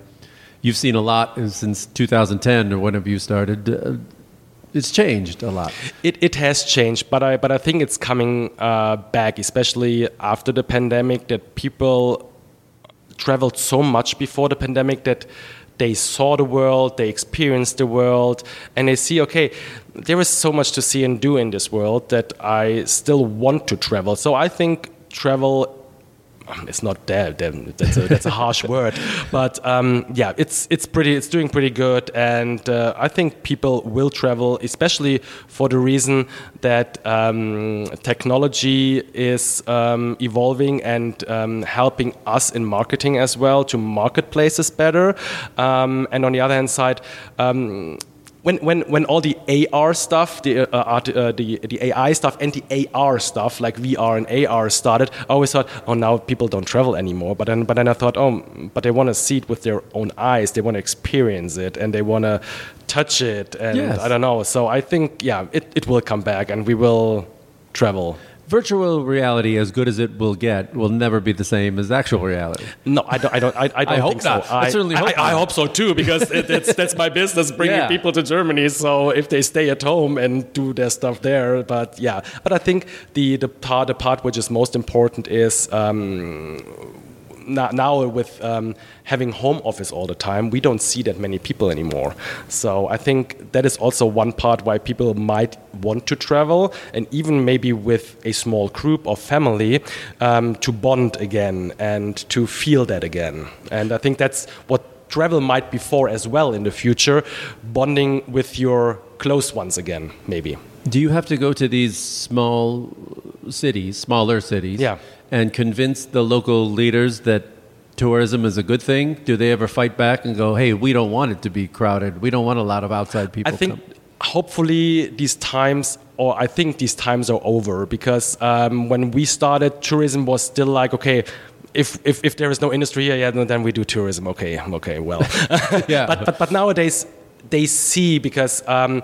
You've seen a lot since 2010 or whenever you started. Uh, it's changed a lot. It, it has changed, but I but I think it's coming uh, back, especially after the pandemic. That people traveled so much before the pandemic that they saw the world, they experienced the world, and they see, okay, there is so much to see and do in this world that I still want to travel. So I think travel it's not dead. then That's a, that's a harsh word, but um, yeah, it's it's pretty. It's doing pretty good, and uh, I think people will travel, especially for the reason that um, technology is um, evolving and um, helping us in marketing as well to marketplaces better. Um, and on the other hand side. When, when, when all the AR stuff, the, uh, art, uh, the, the AI stuff, and the AR stuff, like VR and AR started, I always thought, oh, now people don't travel anymore. But then, but then I thought, oh, but they want to see it with their own eyes. They want to experience it and they want to touch it. And Yes. I don't know. So I think, yeah, it, it will come back and we will travel. Virtual reality, as good as it will get, will never be the same as actual reality. No, I don't. I don't. I, I don't I hope think not. so. I certainly hope I, I hope so too, because it, that's that's my business, bringing Yeah. people to Germany. So if they stay at home and do their stuff there, but yeah. But I think the the part the part which is most important is. Um, now, with um, having home office all the time, we don't see that many people anymore. So I think that is also one part why people might want to travel, and even maybe with a small group or family um, to bond again and to feel that again. And I think that's what travel might be for as well in the future, bonding with your close ones again, maybe. Do you have to go to these small cities, smaller cities, Yeah. and convince the local leaders that tourism is a good thing? Do they ever fight back and go, "Hey, we don't want it to be crowded. We don't want a lot of outside people." I think come." hopefully these times, or I think these times are over because um, when we started, tourism was still like, okay, if, if, if there is no industry here, yeah, then we do tourism. Okay, okay, well. Yeah. but, but, but nowadays, they see because um,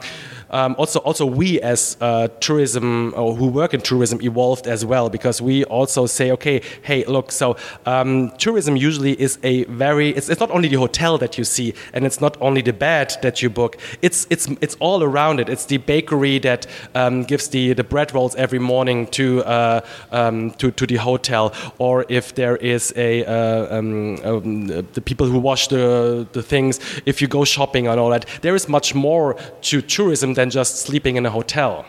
um, also also we as uh, tourism or who work in tourism evolved as well because we also say, okay, hey, look, so um, tourism usually is a very it's, it's not only the hotel that you see and it's not only the bed that you book. It's it's it's all around it. It's the bakery that um, gives the the bread rolls every morning to uh, um, to to the hotel, or if there is a uh, um, um, the people who wash the the things. If you go shopping and all that, there is much more to tourism than just sleeping in a hotel.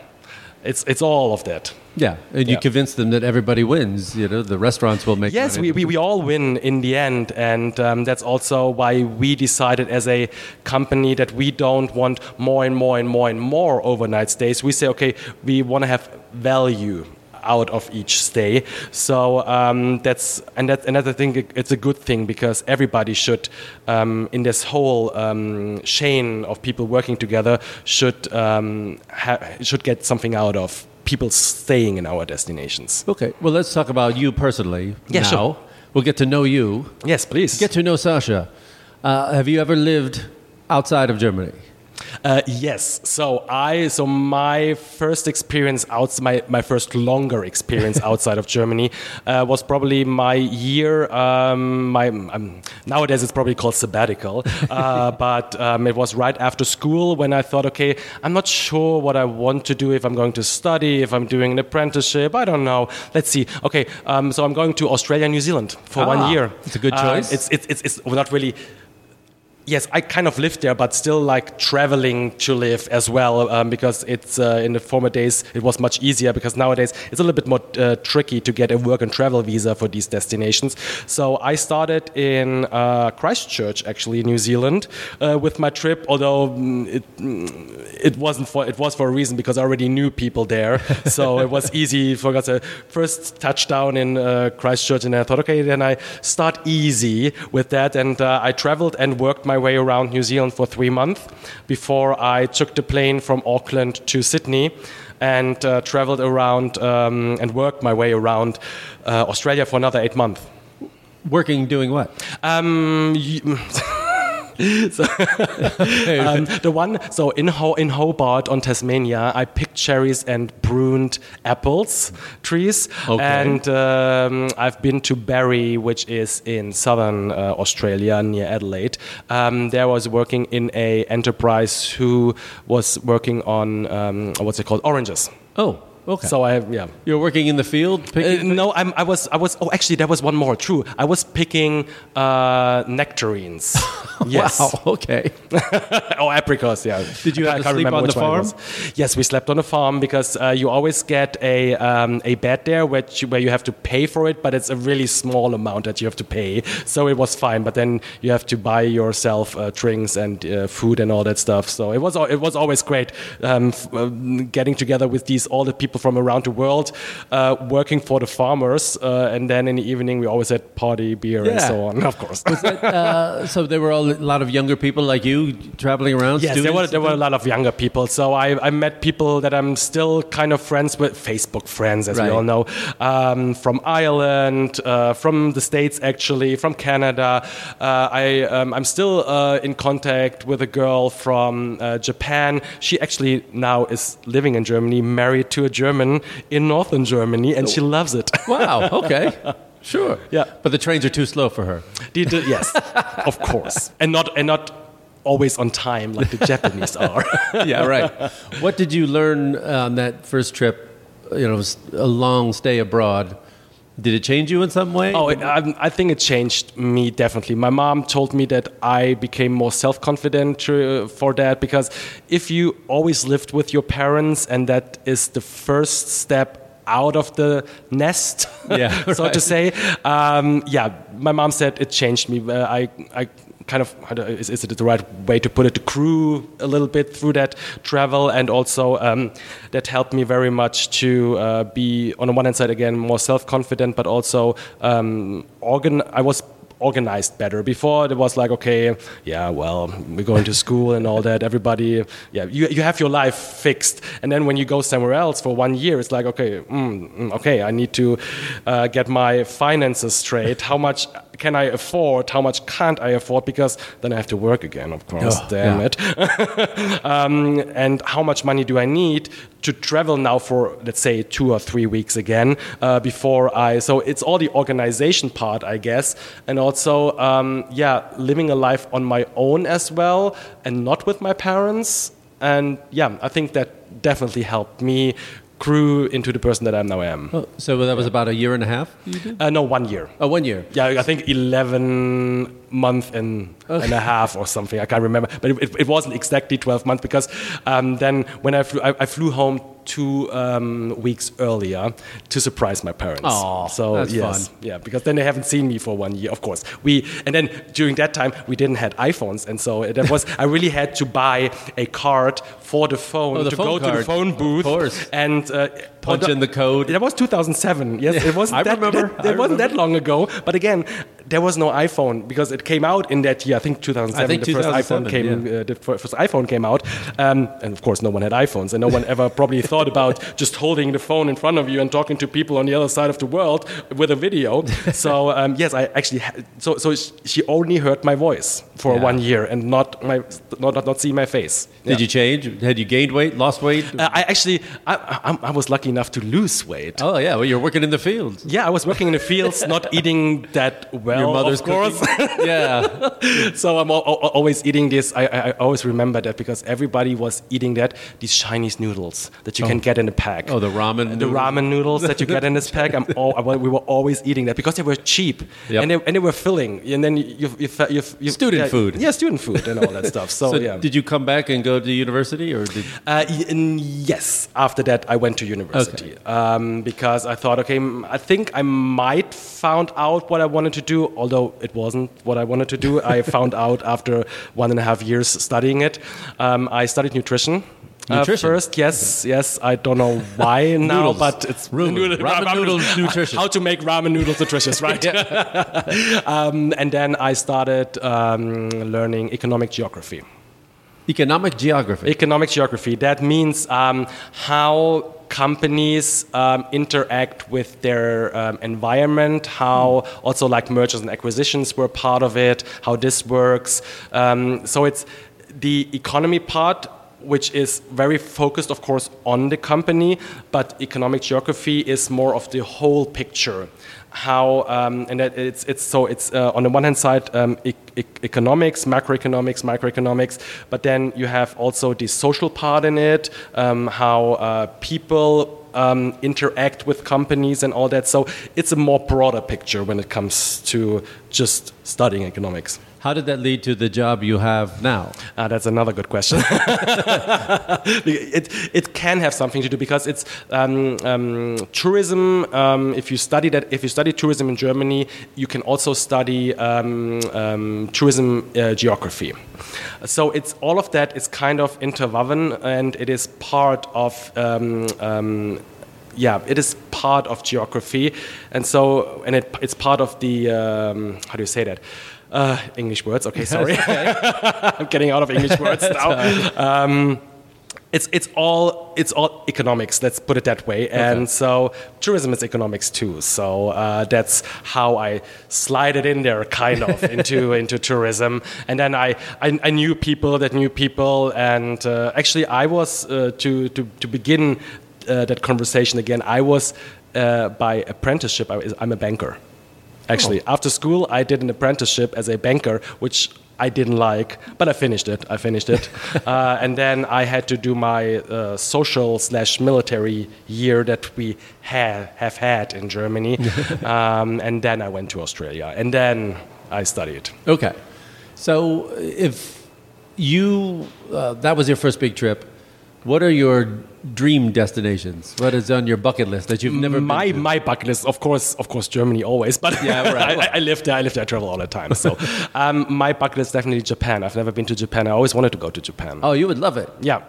It's it's all of that. Yeah, and you Yeah. convince them that everybody wins. You know, the restaurants will make. Yes, we, we, we all win in the end, and um, that's also why we decided as a company that we don't want more and more and more and more overnight stays. We say, okay, we want to have value out of each stay. So um, that's and that's another that I think it- it's a good thing because everybody should um, in this whole um, chain of people working together should um, ha- should get something out of people staying in our destinations. Okay, well, let's talk about you personally Yeah, now. sure. We'll get to know you. Yes, please. Get to know Sascha. Uh, have you ever lived outside of Germany? Uh, yes. So I, so my first experience out, my my first longer experience outside of Germany uh, was probably my year. Um, my um, nowadays it's probably called sabbatical, uh, but um, it was right after school when I thought, okay, I'm not sure what I want to do if I'm going to study, if I'm doing an apprenticeship. I don't know. Let's see. Okay, um, so I'm going to Australia, New Zealand for Ah, one year. it's a good Uh, choice. it's, it's it's it's not really yes, I kind of lived there, but still like traveling to live as well um, because it's uh, in the former days it was much easier because nowadays it's a little bit more uh, tricky to get a work and travel visa for these destinations. So I started in uh, Christchurch, actually, New Zealand, uh, with my trip. Although mm, it mm, it wasn't for it was for a reason because I already knew people there, so it was easy for us. First touchdown in uh, Christchurch, and I thought, okay, then I start easy with that, and uh, I traveled and worked my way around New Zealand for three months before I took the plane from Auckland to Sydney. And uh, traveled around um, and worked my way around uh, Australia for another eight months. Working, doing what? Um, y- so, um, the one so in Ho- in Hobart on Tasmania, I picked cherries and pruned apples trees, Okay. and um, I've been to Berri, which is in southern uh, Australia near Adelaide. Um, there I was working in a enterprise who was working on um, what's it called oranges. Oh, okay. So I yeah. You're working in the field? Uh, no, I'm, I was. I was. Oh, actually, there was one more. True, I was picking uh, nectarines. yes. Wow, okay. oh, apricots. Yeah. Did you have to sleep on the which one it farm? Yes, we slept on a farm because uh, you always get a um, a bed there, which where you have to pay for it, but it's a really small amount that you have to pay. So it was fine, but then you have to buy yourself uh, drinks and uh, food and all that stuff. So it was it was always great um, f- uh, getting together with these all the people from around the world, uh, working for the farmers, uh, and then in the evening we always had party beer and so on. Of course. uh, so there were all, a lot of younger people like you traveling around? Yes, there were, there were a lot of younger people. So I, I met people that I'm still kind of friends with, Facebook friends, as Right. we all know, um, from Ireland, uh, from the States, actually, from Canada. Uh, I, um, I'm still uh, in contact with a girl from uh, Japan. She actually now is living in Germany, married to a German in northern Germany, and she loves it. Wow, okay. Sure. Yeah. But the trains are too slow for her. The- the- yes, of course, and not and not always on time like the Japanese are. yeah, right. What did you learn on that first trip? You know, a long stay abroad. Did it change you in some way? Oh, it, I, I think it changed me definitely. My mom told me that I became more self confident uh, for that because if you always lived with your parents and that is the first step out of the nest, Yeah, so right. to say, um, yeah, my mom said it changed me. Uh, I, I kind of is, is it the right way to put it to crew a little bit through that travel? And also um, that helped me very much to uh, be on the one hand side again more self-confident but also um, organ I was organized better. Before it was like okay yeah well we're going to school and all that. Everybody yeah you, you have your life fixed. And then when you go somewhere else for one year it's like okay mm, mm, okay I need to uh, get my finances straight. How much can I afford? How much can't I afford? Because then I have to work again, of course. Oh, damn yeah. it. um, and how much money do I need to travel now for, let's say, two or three weeks again uh, before I? So it's all the organization part, I guess, and also, um, yeah, living a life on my own as well, and not with my parents. And yeah, I think that definitely helped me grew into the person that I now am. Oh, so that was about a year and a half. You did? Uh, no, one year. Oh, one year. Yeah, I think 11 month and, and a half or something. I can't remember. But it, it wasn't exactly 12 months because um, then when I flew, I, I flew home two um, weeks earlier to surprise my parents. Aw, so that's yes, fun. yeah, because then they haven't seen me for one year, of course. We and then during that time we didn't have iPhones, and so that was I really had to buy a card for the phone Oh, the to phone go to the card. phone booth and uh, Punch although- in the code. That was 2007. Yes, Yeah, it wasn't I that, remember. that- it wasn't that long ago. But again, there was no iPhone because it came out in that year. I think 2007. I think the first iPhone came. yeah. Uh, the first iPhone came out, um, and of course, no one had iPhones, and no one ever probably thought about just holding the phone in front of you and talking to people on the other side of the world with a video. so um, yes, I actually. So so she only heard my voice for Yeah. one year and not my not not, not see my face. Did Yeah. you change? Had you gained weight, lost weight? Uh, I actually, I, I, I was lucky enough to lose weight. oh, yeah. Well, you're working in the fields. Yeah, I was working in the fields, not eating that well. Your mother's of course. yeah. so I'm al- al- always eating this. I, I, I always remember that because everybody was eating that. These Chinese noodles that you can get in a pack. Oh, the ramen The noodles. ramen noodles that you get in this pack. I'm all, I- we were always eating that because they were cheap Yep. and, they, and they were filling. And then you, you, you, Student yeah, food. Yeah, student food and all that stuff. So, So, yeah. did you come back and go to university, or did? Uh, yes. After that, I went to university um, because I thought, okay, I think I might found out what I wanted to do, although it wasn't what I wanted to do. I found out after one and a half years studying it. Um, I studied nutrition. Uh, first, yes, yes. I don't know why now, Noodles. but it's Ramen- noodle- ramen noodles nutritious. How to make ramen noodles nutritious, right? um, and then I started um, learning economic geography. Economic geography. Economic geography. That means um, how companies um, interact with their um, environment, how also like mergers and acquisitions were part of it, how this works. Um, so it's the economy part. Which is very focused, of course, on the company, but economic geography is more of the whole picture how um, and it's it's so it's uh, on the one hand side um, e- e- economics, macroeconomics, microeconomics, but then you have also the social part in it, um, how uh, people um, interact with companies and all that. So it's a more broader picture when it comes to just studying economics. How did that lead to the job you have now? Uh, that's another good question. it, it can have something to do because it's um, um, tourism. Um, if you study that, if you study tourism in Germany, you can also study um, um, tourism uh, geography. So it's all of that is kind of interwoven, and it is part of. Yeah, it is part of geography, and so and it, it's part of the um, how do you say that? Uh, English words. Okay, sorry. I'm getting out of English words now. Um, it's it's all it's all economics. Let's put it that way. And so tourism is economics too. So uh, that's how I slide it in there, kind of into into tourism. And then I, I I knew people that knew people, and uh, actually I was uh, to to to begin uh, that conversation again. I was uh, by apprenticeship. I, I'm a banker. Actually, after school, I did an apprenticeship as a banker, which I didn't like, but I finished it. I finished it, uh, and then I had to do my uh, social slash military year that we have have had in Germany, um, and then I went to Australia, and then I studied. Okay. So if you, uh, that was your first big trip, what are your dream destinations? What is on your bucket list that you've never my been to? my bucket list, of course, of course, Germany always. But Yeah, right. I, I live there. I live there. I travel all the time. So um, my bucket list is definitely Japan. I've never been to Japan. I always wanted to go to Japan. Oh, you would love it. Yeah.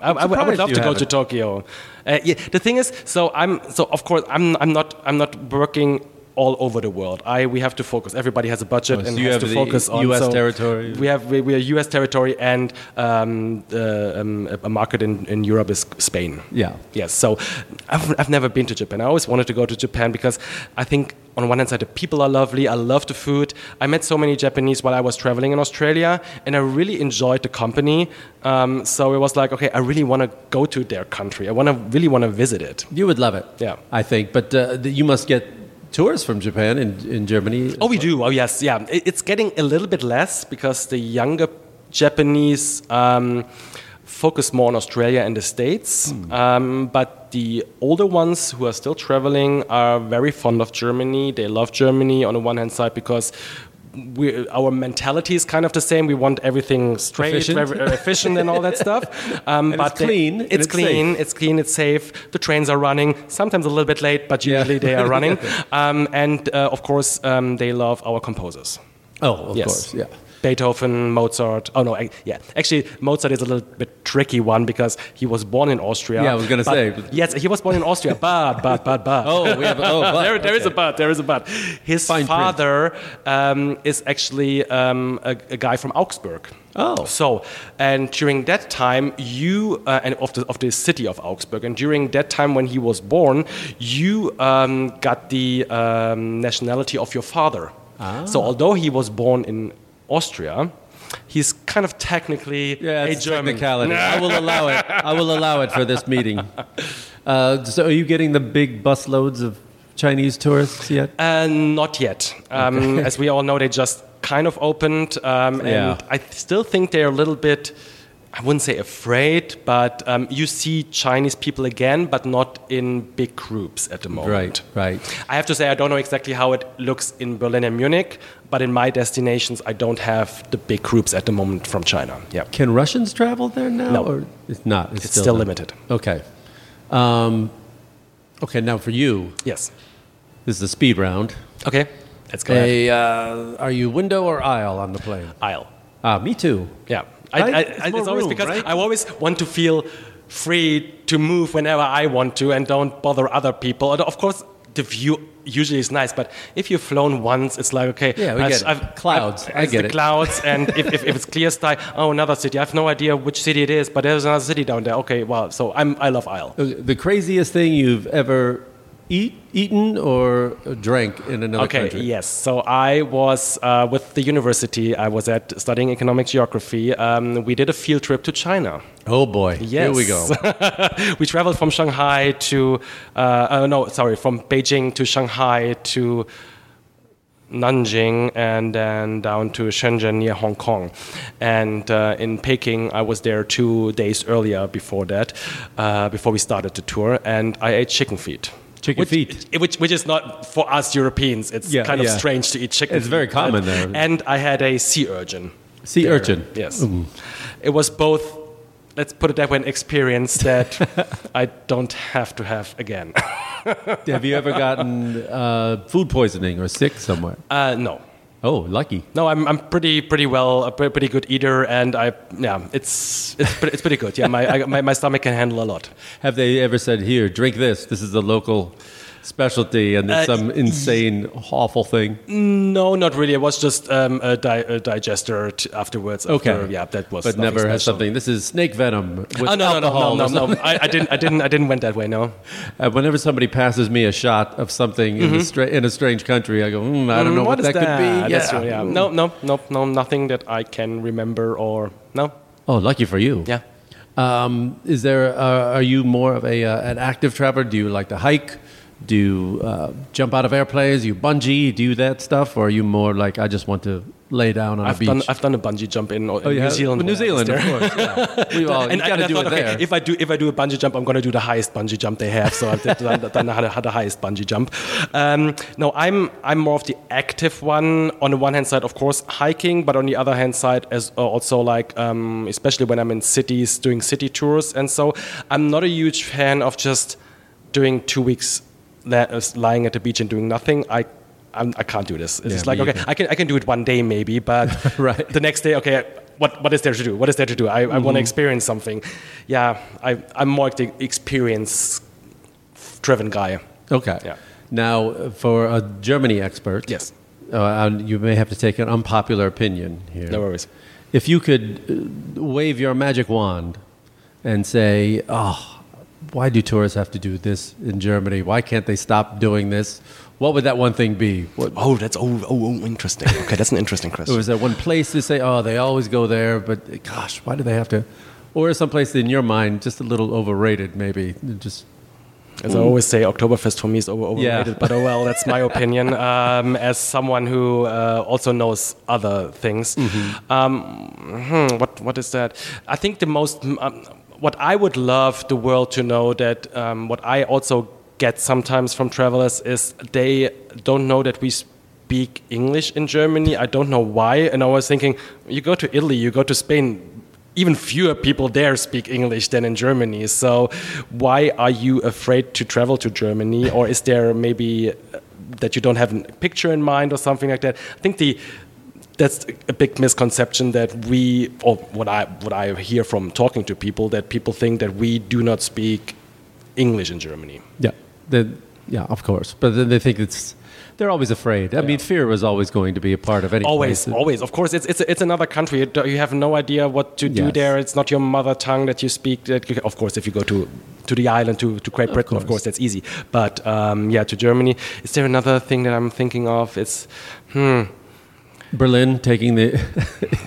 I, I would- I would love to go to. Tokyo. Uh, yeah, the thing is, so I'm so of course I'm I'm not I'm not working all over the world. I we have to focus. Everybody has a budget Oh, so and you has have to focus on US so territory? We have we, we are U.S. territory and um, uh, um, a market in, in Europe is Spain. Yeah. Yes. So I've, I've never been to Japan. I always wanted to go to Japan because I think on one hand side the people are lovely. I love the food. I met so many Japanese while I was traveling in Australia, and I really enjoyed the company. Um, so it was like, okay, I really want to go to their country. I want to really want to visit it. You would love it. Yeah. I think. But uh, you must get tours from Japan in, in Germany. Oh, we do. Oh, yes. Yeah. It- It's getting a little bit less because the younger Japanese um, focus more on Australia and the States. Um, but the older ones who are still traveling are very fond of Germany. They love Germany on the one hand side because. We, our mentality is kind of the same. We want everything straight, Efficient. uh, efficient, and all that stuff. Um, but it's clean, and It's it's clean. safe. It's clean. It's safe. The trains are running. Sometimes a little bit late, but Yeah. usually they are running. um, and uh, of course, um, they love our composers. Oh, of yes. course. Yeah. Beethoven, Mozart. Oh no, I, yeah. Actually, Mozart is a little bit tricky one because he was born in Austria. Yeah, I was gonna but- say. Yes, he was born in Austria, but but but but. Oh, we have- oh, but, there, there is a okay. but. There is a but. His Fine father um, is actually um, a, a guy from Augsburg. Oh. So, and during that time, you uh, and of the of the city of Augsburg, and during that time when he was born, you um, got the um, nationality of your father. Ah. So, although he was born in Austria, he's kind of technically Yeah, a German. technicality. I will allow it. I will allow it for this meeting. Uh, so, are you getting the big busloads of Chinese tourists yet? Uh, not yet. Um, As we all know, they just kind of opened, um, and Yeah. I still think they're a little bit. I wouldn't say afraid, but um, you see Chinese people again, but not in big groups at the moment. Right, right. I have to say, I don't know exactly how it looks in Berlin and Munich, but in my destinations, I don't have the big groups at the moment from China. Yeah. Can Russians travel there now? No. Or it's not. It's, It's still not? limited. Okay. Um, okay, now for you, Yes. this is a speed round. Okay. Let's go. A, uh, are you window or aisle on the plane? Aisle. Ah, me too. Yeah, I, Right? I, It's I, it's always room, because right? I always want to feel free to move whenever I want to and don't bother other people. And of course, the view usually is nice, but if you've flown once, it's like okay, Yeah, we I've- get it. I've- Clouds, I've- I get the it. clouds, and if, if, if it's clear sky, oh, another city. I have no idea which city it is, but there's another city down there. Okay, well, so I'm I love aisle. The craziest thing you've ever eat, eaten or drank in another Okay, country? yes. So I was uh, with the university. I was at studying economic geography. Um, we did a field trip to China. Oh boy, Yes. here we go. we traveled from Shanghai to, uh, uh, no, sorry, from Beijing to Shanghai to Nanjing and then down to Shenzhen near Hong Kong. And uh, in Peking, I was there two days earlier before that, uh, before we started the tour, and I ate chicken feet. Chicken which, feet. Which, which is not for us Europeans. It's Yeah, kind of yeah. strange to eat chicken It's very common there. And I had a sea urchin. Sea there. urchin. Yes. It was both, let's put it that way, an experience that I don't have to have again. Have you ever gotten uh, food poisoning or sick somewhere? Uh, no. Oh, lucky. No, I'm, I'm pretty pretty well a pretty good eater, and I yeah it's it's pretty, it's pretty good. Yeah, my, I, my my stomach can handle a lot. Have they ever said, "Here, drink this. This is a local specialty," and it's Uh, some insane, awful thing? No, not really. It was just um, a, di- a digester t- afterwards. Okay. after- yeah, that was. but never has something. This is snake venom with Oh no no no alcohol. no no no! I, I didn't I didn't I didn't went that way. No. Uh, whenever somebody passes me a shot of something in, a stra- in a strange country, I go, mm, I don't know Mm, what, is that, could be. Yeah. true, yeah. No no no no nothing that I can remember or no. Oh, lucky for you. Yeah. Um, is there? Uh, are you more of a uh, an active traveler? Do you like to hike? Do you uh, jump out of airplanes? You bungee? Do that stuff, or are you more like I just want to lay down on I've a beach? done I've done a bungee jump in, in oh, you New? Zealand. New when I was Zealand, of course. Yeah. We all, and I, got to do thought, it okay, there. if I do if I do a bungee jump, I'm going to do the highest bungee jump they have. So I've done, done the, the highest bungee jump. Um, no, I'm I'm more of the active one. On the one hand side, of course, hiking, but on the other hand side, as uh, also like um, especially when I'm in cities doing city tours, and so I'm not a huge fan of just doing two weeks la- uh, lying at the beach and doing nothing. I I'm, I can't do this. It's Yeah, like okay, I can I can do it one day maybe, but Right. the next day, okay, what what is there to do? What is there to do? I, I Mm-hmm. want to experience something. Yeah, I I'm more the experience driven guy. Okay. Yeah. Now, for a Germany expert, Yes. uh, you may have to take an unpopular opinion here. No worries. If you could uh, wave your magic wand and say, "Oh, why do tourists have to do this in Germany? Why can't they stop doing this?" What would that one thing be? What, Oh, that's oh, oh, oh interesting. Okay, that's an interesting question. or is there one place to say, "Oh, they always go there," but gosh, why do they have to? Or is some place in your mind just a little overrated? Maybe just As I always say, Oktoberfest for me is over overrated, Yeah. but oh well, that's my opinion. Um, as someone who uh, also knows other things, um, hmm, what what is that? I think the most um, what I would love the world to know that um, what I also get sometimes from travelers is they don't know that we speak English in Germany. I don't know why, and I was thinking, you go to Italy, you go to Spain, even fewer people there speak English than in Germany. So, why are you afraid to travel to Germany? Or is there maybe uh, that you don't have a picture in mind or something like that? I think the that's a big misconception that we, or what I what I hear from talking to people, that people think that we do not speak English in Germany. Yeah, the, yeah, of course. But then they think it's they're always afraid. I mean, fear was always going to be a part of any Always, place. always. Of course, it's it's it's another country. You have no idea what to do Yes. there. It's not your mother tongue that you speak. That you, of course, if you go to to the island to, to Great Britain, of course. course, that's easy. But um, yeah, to Germany. Is there another thing that I'm thinking of? It's hmm. Berlin taking the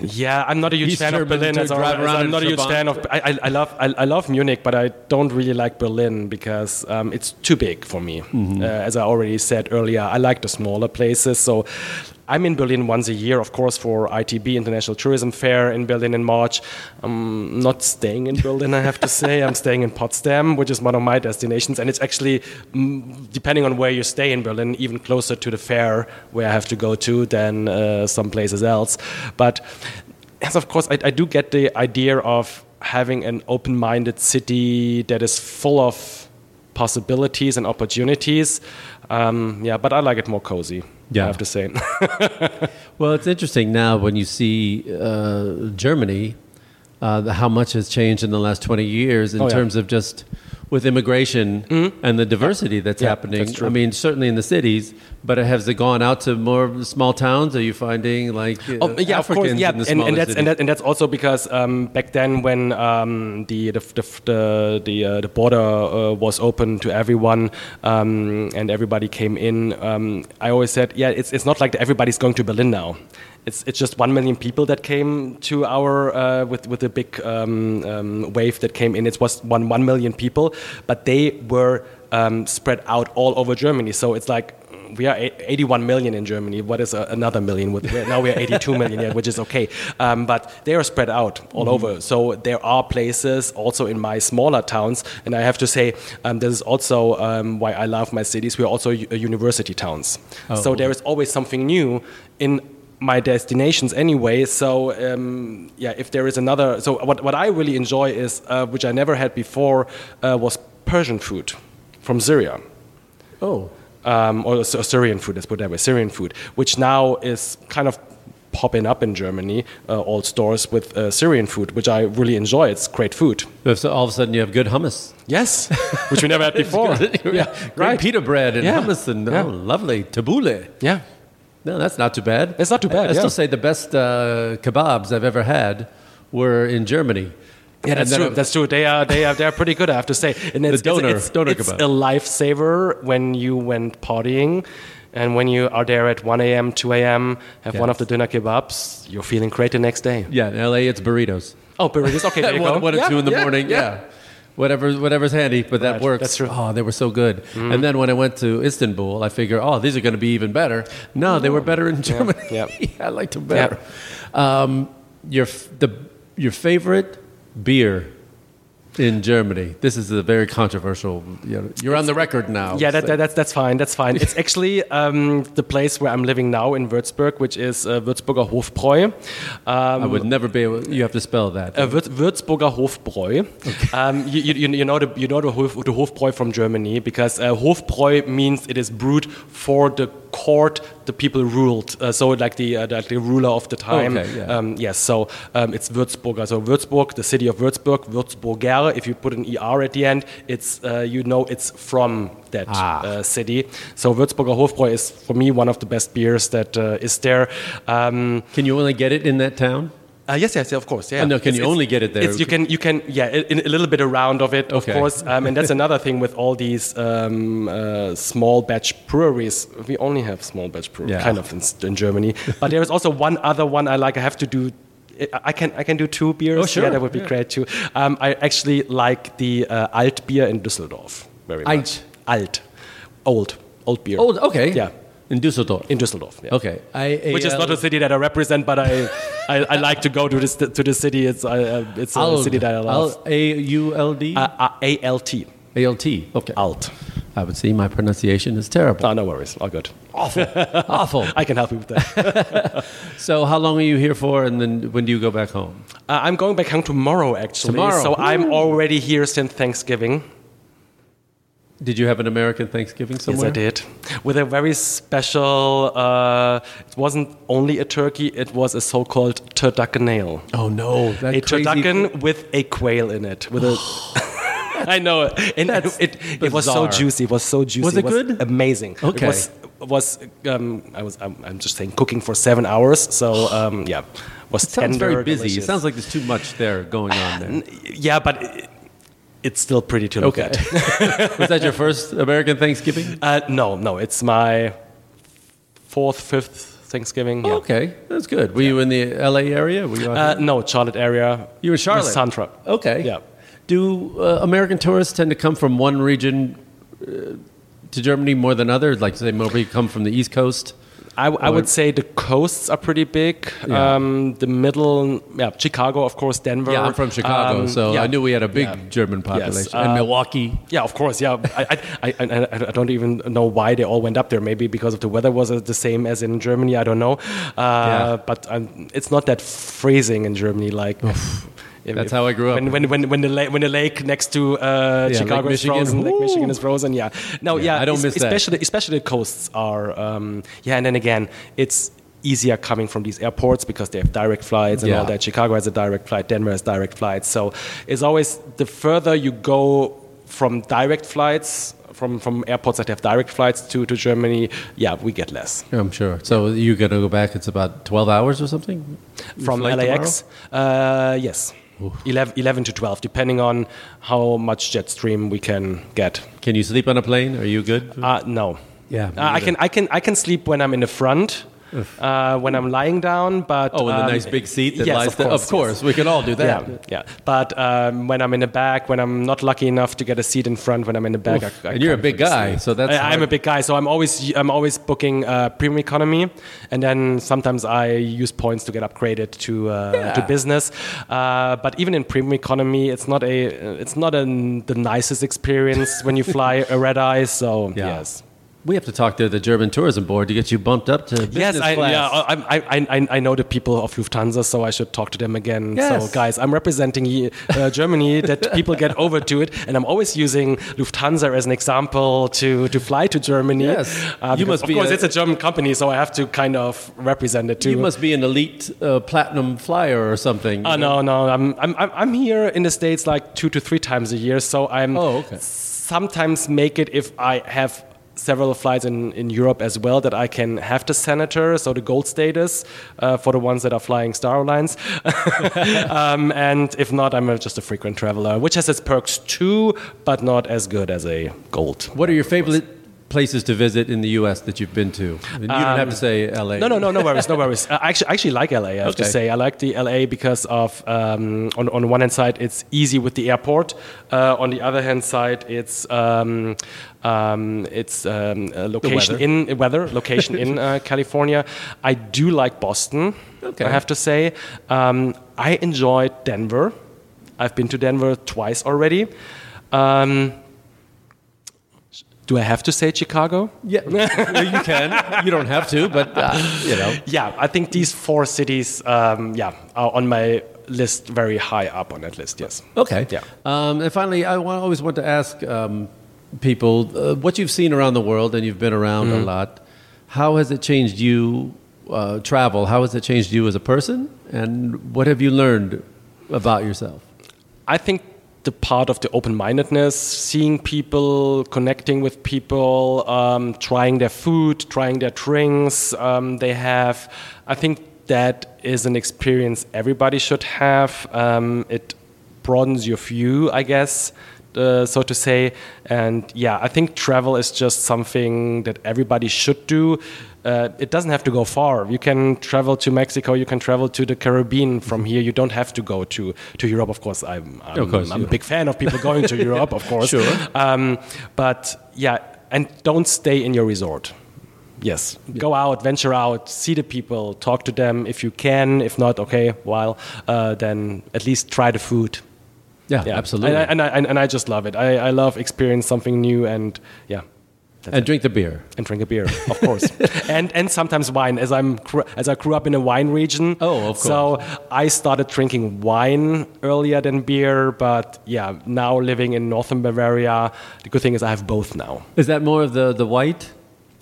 Yeah, I'm not a huge East fan of Berlin. As always. I'm not a huge fan of. I, I, I love I, I love Munich, but I don't really like Berlin because um, it's too big for me. Mm-hmm. Uh, as I already said earlier, I like the smaller places. So I'm in Berlin once a year, of course, for ITB International Tourism Fair in Berlin in March. I'm not staying in Berlin, I have to say. I'm staying in Potsdam, which is one of my destinations, and it's actually, mm, depending on where you stay in Berlin, even closer to the fair where I have to go to than uh, some places else. But yes, of course, I, I do get the idea of having an open-minded city that is full of possibilities and opportunities. Um, yeah, but I like it more cozy. Yeah. I have to say. Well, it's interesting now when you see uh, Germany, uh, the- how much has changed in the last 20 years in Oh, yeah. terms of just with immigration and the diversity that's Yeah, happening. that's. I mean, certainly in the cities, but has it gone out to more small towns? Are you finding like uh, Oh, yeah, of Africans course, yeah, in the and, and that's and, that, and that's also because um, back then when um, the the the the, the, uh, the border uh, was open to everyone um, and everybody came in, um, I always said, yeah, it's it's not like everybody's going to Berlin now. It's, it's just one million people that came to our uh, with with the big um, um, wave that came in. It was one one million people, but they were um, spread out all over Germany. So it's like we are 81 million in Germany. What is uh, another million? With now we are 82 million, yeah, which is okay. Um, but they are spread out all over. So there are places also in my smaller towns, and I have to say um, this is also um, why I love my cities. We are also uh, university towns. So there is always something new in my destinations anyway. So um, yeah, if there is another, so what what I really enjoy is uh, which I never had before uh, was Persian food from Syria oh, um, or Sy- Syrian food, let's put it that way, Syrian food, which now is kind of popping up in Germany, uh, all stores with uh, Syrian food, which I really enjoy. It's great food. so all of a sudden you have good hummus. Yes, which we never had before. yeah, great right. pita bread and Yeah. hummus and Yeah. oh, lovely tabbouleh. Yeah. No, that's not too bad. It's not too bad, I, I yeah. still say the best uh, kebabs I've ever had were in Germany. Yeah, that's true. That's true. They are they are they are pretty good, I have to say. And it's, döner- it's, it's, döner it's kebab. a lifesaver when you went partying, and when you are there at 1 a.m., 2 a.m., have one of the Yes. dinner kebabs, you're feeling great the next day. Yeah, in LA it's burritos. Oh, burritos. Okay, there you go. one or Yeah, two in the yeah, morning. Yeah. Whatever, whatever's handy, but that Right, works. that's true. Mm-hmm. Oh, they were so good. And then when I went to Istanbul, I figured, oh, these are going to be even better. No, they were better in Germany. yeah. I liked them better. Um, your the your favorite beer in Germany. This is a very controversial. You know, you're on the record now. Yeah, that, So- that, that's that's fine. That's fine. It's actually um, the place where I'm living now in Würzburg, which is uh, Würzburger Hofbräu. Um, I would never be able. You have to spell that. uh, Würz, Würzburger Hofbräu. Um, you, you, you know the you know the, Hof, the Hofbräu from Germany because uh, Hofbräu means it is brewed for the court the people ruled. Uh, so like the, uh, the the ruler of the time. Okay, yeah. um, yes. So um, it's Würzburger. So Würzburg, the city of Würzburg, Würzburger. If you put an er at the end, it's uh, you know it's from that Ah. uh, city. So Würzburger Hofbräu is for me one of the best beers that uh, is there. Um, Can you only get it in that town? Uh, yes, yes, of course. Yeah. Oh, no, can you only get it there? It's, you can, you can, yeah, in, a little bit around of it, of Okay. course. Um, and that's another thing with all these um, uh, small batch breweries. We only have small batch breweries, Yeah. kind of in, in Germany. but there is also one other one I like. I have to do. I can I can do two beers. Oh, sure. Yeah, that would be Yeah. great too. Um, I actually like the uh, Alt beer in Düsseldorf very much. Alt, Alt. old, old beer. Oh, okay. Yeah. In Düsseldorf. In Düsseldorf. Yeah. okay. I, Which is not a city that I represent, but I, I, I like to go to this to the city. It's uh, it's a Ald. city that I love. Al- A-U-L-D? Uh, uh, A-L-T. A-L-T. Okay. Alt. I would see my pronunciation is terrible. No, no worries. All good. Awful. Awful. I can help you with that. So how long are you here for and then when do you go back home? uh, I'm going back home tomorrow, actually. Tomorrow. So I'm already here since Thanksgiving. Did you have an American Thanksgiving somewhere? Yes, I did. With a very special, uh, it wasn't only a turkey, it was a so-called turducken Oh no. That a crazy- turducken with a quail in it. With a, I know, it. and That's it, it was so juicy. It was so juicy. Was it good? Amazing. Okay. It was was um, I was I'm, I'm just saying cooking for seven hours. So um, yeah, was It sounds tender. very busy. It sounds like there's too much there going on there. yeah, but it, it's still pretty to look Okay. at. Was that your first American Thanksgiving? Uh, no, no, it's my fourth, fifth Thanksgiving. Yeah. Okay, that's good. Were you in the LA area? Were you Uh, no, Charlotte area. You were Charlotte? Santra. Okay. Yeah. Do uh, American tourists tend to come from one region uh, to Germany more than others? Like, say, more people come from the East Coast? I, I would say the coasts are pretty big. Yeah. Um, the middle, yeah, Chicago, of course, Denver. Yeah, I'm from Chicago, Um, so yeah. I knew we had a big Yeah. German population. Yes, and uh, Milwaukee. Yeah, of course. Yeah, I, I, I, I, don't even know why they all went up there. Maybe because of the weather was uh, the same as in Germany. I don't know. Uh, But um, it's not that freezing in Germany. Like if- That's how I grew up. When when when, when the lake when the lake next to uh, Lake Chicago is Michigan. frozen, Lake Michigan is frozen. Yeah. No. Yeah, Yeah. I don't miss that. especially especially the coasts are. Um, yeah, and then again, it's easier coming from these airports because they have direct flights and Yeah. all that. Chicago has a direct flight, Denver has direct flights. So it's always the further you go from direct flights, from, from airports that have direct flights to, to Germany, yeah, we get less. I'm sure. So you're going to go back, it's about 12 hours or something? From LAX, uh, yes. 11, 11 to 12, depending on how much jet stream we can get. Can you sleep on a plane? Are you good? Uh, no. Yeah, Uh, I can I can I can sleep when I'm in the front. Uh, when I'm lying down, but oh, in the um, nice big seat that yes, lies of there? course, Of course, yes. we can all do that. Yeah, yeah. But um, when I'm in the back, when I'm not lucky enough to get a seat in front, when I'm in the back, Oof. I, I And you're a big guy, so that's I, I'm a big guy, so I'm always I'm always booking uh, premium economy, and then sometimes I use points to get upgraded to uh, Yeah. to business. Uh, but even in premium economy, it's not a it's not an, the nicest experience when you fly a red eye. So Yeah. yes. We have to talk to the German tourism board to get you bumped up to business Yes, I, class. yeah, I, I, I, I know the people of Lufthansa, so I should talk to them again. Yes. So, guys, I'm representing uh, Germany that people get over to it, and I'm always using Lufthansa as an example to, to fly to Germany. Yes. uh, You must of be course a- it's a German company, so I have to kind of represent it too. you must be an elite uh, platinum flyer or something. Oh no, no, I'm, I'm I'm I'm here in the states like two to three times a year, so I'm Oh, okay. sometimes make it if I have several flights in, in Europe as well that I can have the senator, so the gold status uh, for the ones that are flying Star Alliance. um, and if not, I'm just a frequent traveler, which has its perks too, but not as good as a gold. What are your favorite places to visit in the U.S. that you've been to? You don't have to say L.A. Um, No, no, no, no worries, no worries. Uh, I actually, I actually like LA. I have to say, I like the LA because of um, on on one hand side, it's easy with the airport. Uh, on the other hand side, it's um, um, it's um, a location weather. in weather location in uh, California. I do like Boston. Okay. I have to say, um, I enjoyed Denver. I've been to Denver twice already. Um, do I have to say Chicago? Yeah, you can. You don't have to, but uh, you know. Yeah, I think these four cities, um, yeah, are on my list, very high up on that list. Yes. Okay. Yeah. Um, and finally, I always want to ask um, people uh, what you've seen around the world, and you've been around Mm-hmm. a lot. How has it changed you, uh, travel? How has it changed you as a person? And what have you learned about yourself? I think the part of the open mindedness, seeing people, connecting with people, um, trying their food, trying their drinks. Um, they have, I think that is an experience everybody should have. Um, it broadens your view, I guess. Uh, so to say, and yeah, I think travel is just something that everybody should do. Uh, it doesn't have to go far. You can travel to Mexico. You can travel to the Caribbean from here. You don't have to go to, to Europe. Of course, I'm, I'm, Of course, I'm yeah. a big fan of people going to Europe. Of course, Sure. Um, but yeah, and don't stay in your resort. Yes, go out, venture out, see the people, talk to them if you can. If not, okay, well, uh, then at least try the food. Yeah, Yeah, absolutely. And I, and, I, and I just love it. I, I love experience something new and yeah. and it. drink the beer. and drink a beer, of course, and and sometimes wine. As I'm as I grew up in a wine region, Oh, of course. So I started drinking wine earlier than beer, but yeah, now living in northern Bavaria, the good thing is I have both now. Is that more of the, the white?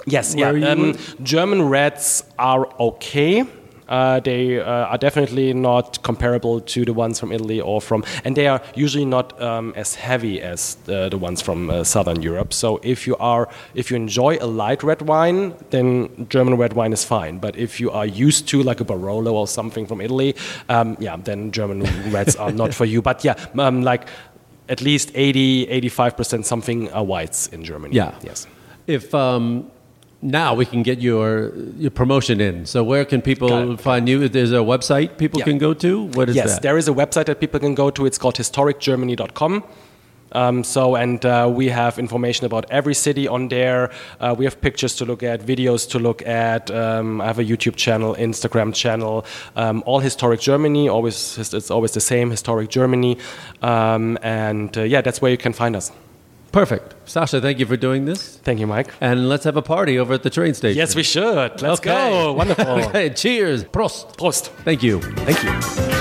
Yes, Where yeah. Um, German reds are okay. Uh, they uh, are definitely not comparable to the ones from Italy or from, and they are usually not um, as heavy as the, the ones from uh, Southern Europe. So if you are, if you enjoy a light red wine, then German red wine is fine. But if you are used to like a Barolo or something from Italy, um, yeah, then German reds are not for you. But yeah, um, like at least 80, 85 percent something are whites in Germany. Yeah. Yes. If um, now we can get your your promotion in. So where can people find you? There's a website people Yeah. can go to. What is yes, that? there is a website that people can go to. It's called historicgermany.com. Um, so, and uh, we have information about every city on there. Uh, we have pictures to look at, videos to look at. Um, I have a YouTube channel, Instagram channel, um, all historic Germany. Always, it's always the same, historic Germany. Um, and uh, yeah, that's where you can find us. Perfect. Sascha, thank you for doing this. Thank you, Mike. And let's have a party over at the train station. Yes, we should. Let's Okay. go. Wonderful. okay, cheers. Prost. Prost. Thank you. Thank you.